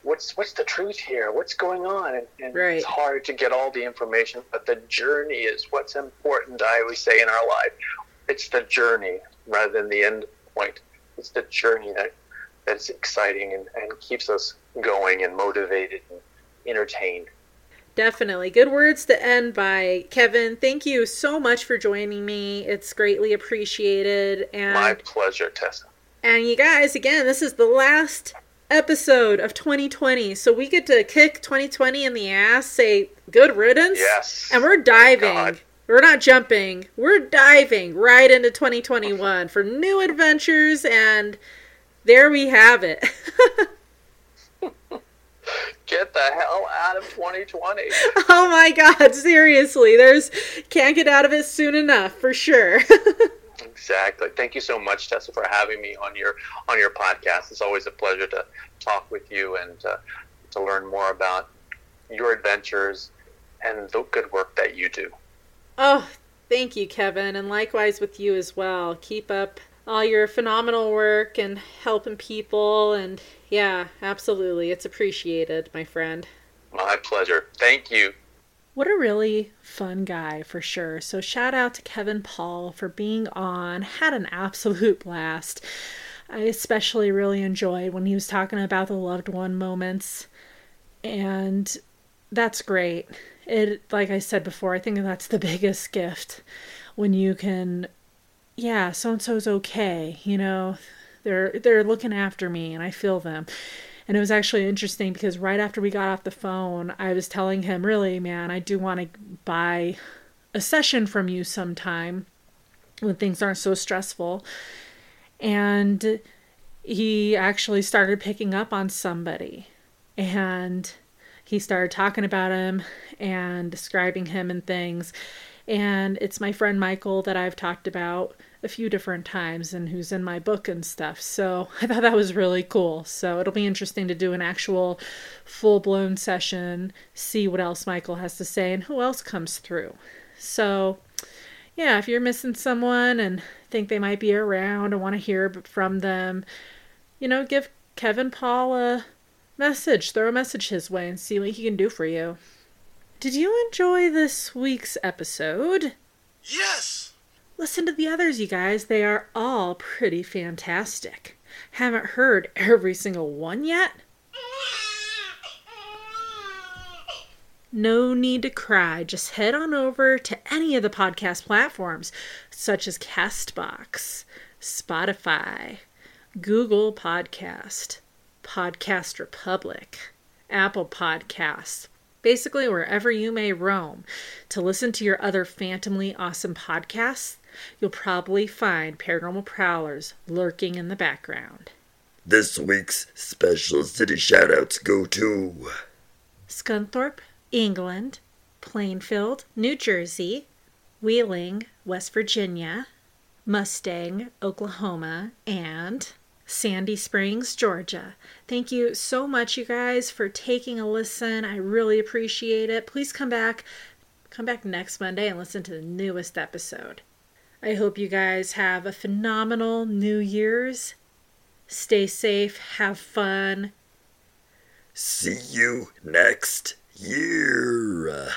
what's what's the truth here? What's going on? And, and Right. it's hard to get all the information, but the journey is what's important. I always say in our life, it's the journey rather than the end point. It's the journey that that's exciting and, and keeps us going and motivated and entertained. Definitely. Good words to end by. Kevin, thank you so much for joining me. It's greatly appreciated. And My pleasure, Tessa. and you guys, again, this is the last episode of 2020. So we get to kick 2020 in the ass, say good riddance. Yes. And we're diving we're not jumping, we're diving right into 2021 for new adventures, and there we have it. (laughs) Get the hell out of 2020. (laughs) oh my god, seriously. There's can't get out of it soon enough, for sure. (laughs) exactly. Thank you so much, Tessa, for having me on your on your podcast. It's always a pleasure to talk with you and uh, to learn more about your adventures and the good work that you do. Oh, thank you, Kevin, and likewise with you as well. Keep up all your phenomenal work and helping people and yeah, absolutely. It's appreciated, my friend. My pleasure. Thank you. What a really fun guy for sure. So shout out to Kevin Paul for being on. Had an absolute blast. I especially really enjoyed when he was talking about the loved one moments. And that's great. It like I said before, I think that's the (laughs) biggest gift when you can yeah, so and so's okay, you know. They're they're looking after me and I feel them. And it was actually interesting because right after we got off the phone, I was telling him, "Really, man, I do want to buy a session from you sometime when things aren't so stressful." And he actually started picking up on somebody and he started talking about him and describing him and things. And it's my friend Michael that I've talked about a few different times and who's in my book and stuff. So (laughs) I thought that was really cool. So it'll be interesting to do an actual full blown session, see what else Michael has to say and who else comes through. So yeah, if you're missing someone and think they might be around and want to hear from them, you know, give Kevin Paul a message, throw a message his way and see what he can do for you. Did you enjoy this week's episode? Yes! Listen to the others, you guys. They are all pretty fantastic. Haven't heard every single one yet? No need to cry. Just head on over to any of the podcast platforms, such as Castbox, Spotify, Google Podcast, Podcast Republic, Apple Podcasts, basically wherever you may roam, to listen to your other phantomly awesome podcasts you'll probably find paranormal prowlers lurking in the background. This week's special city shoutouts go to Scunthorpe, England, Plainfield, New Jersey, Wheeling, West Virginia, Mustang, Oklahoma, and Sandy Springs, Georgia. Thank you so much, you guys, for taking a listen. I really appreciate it. Please come back. Come back next Monday and listen to the newest episode. I hope you guys have a phenomenal New Year's. Stay safe, have fun. See you next year.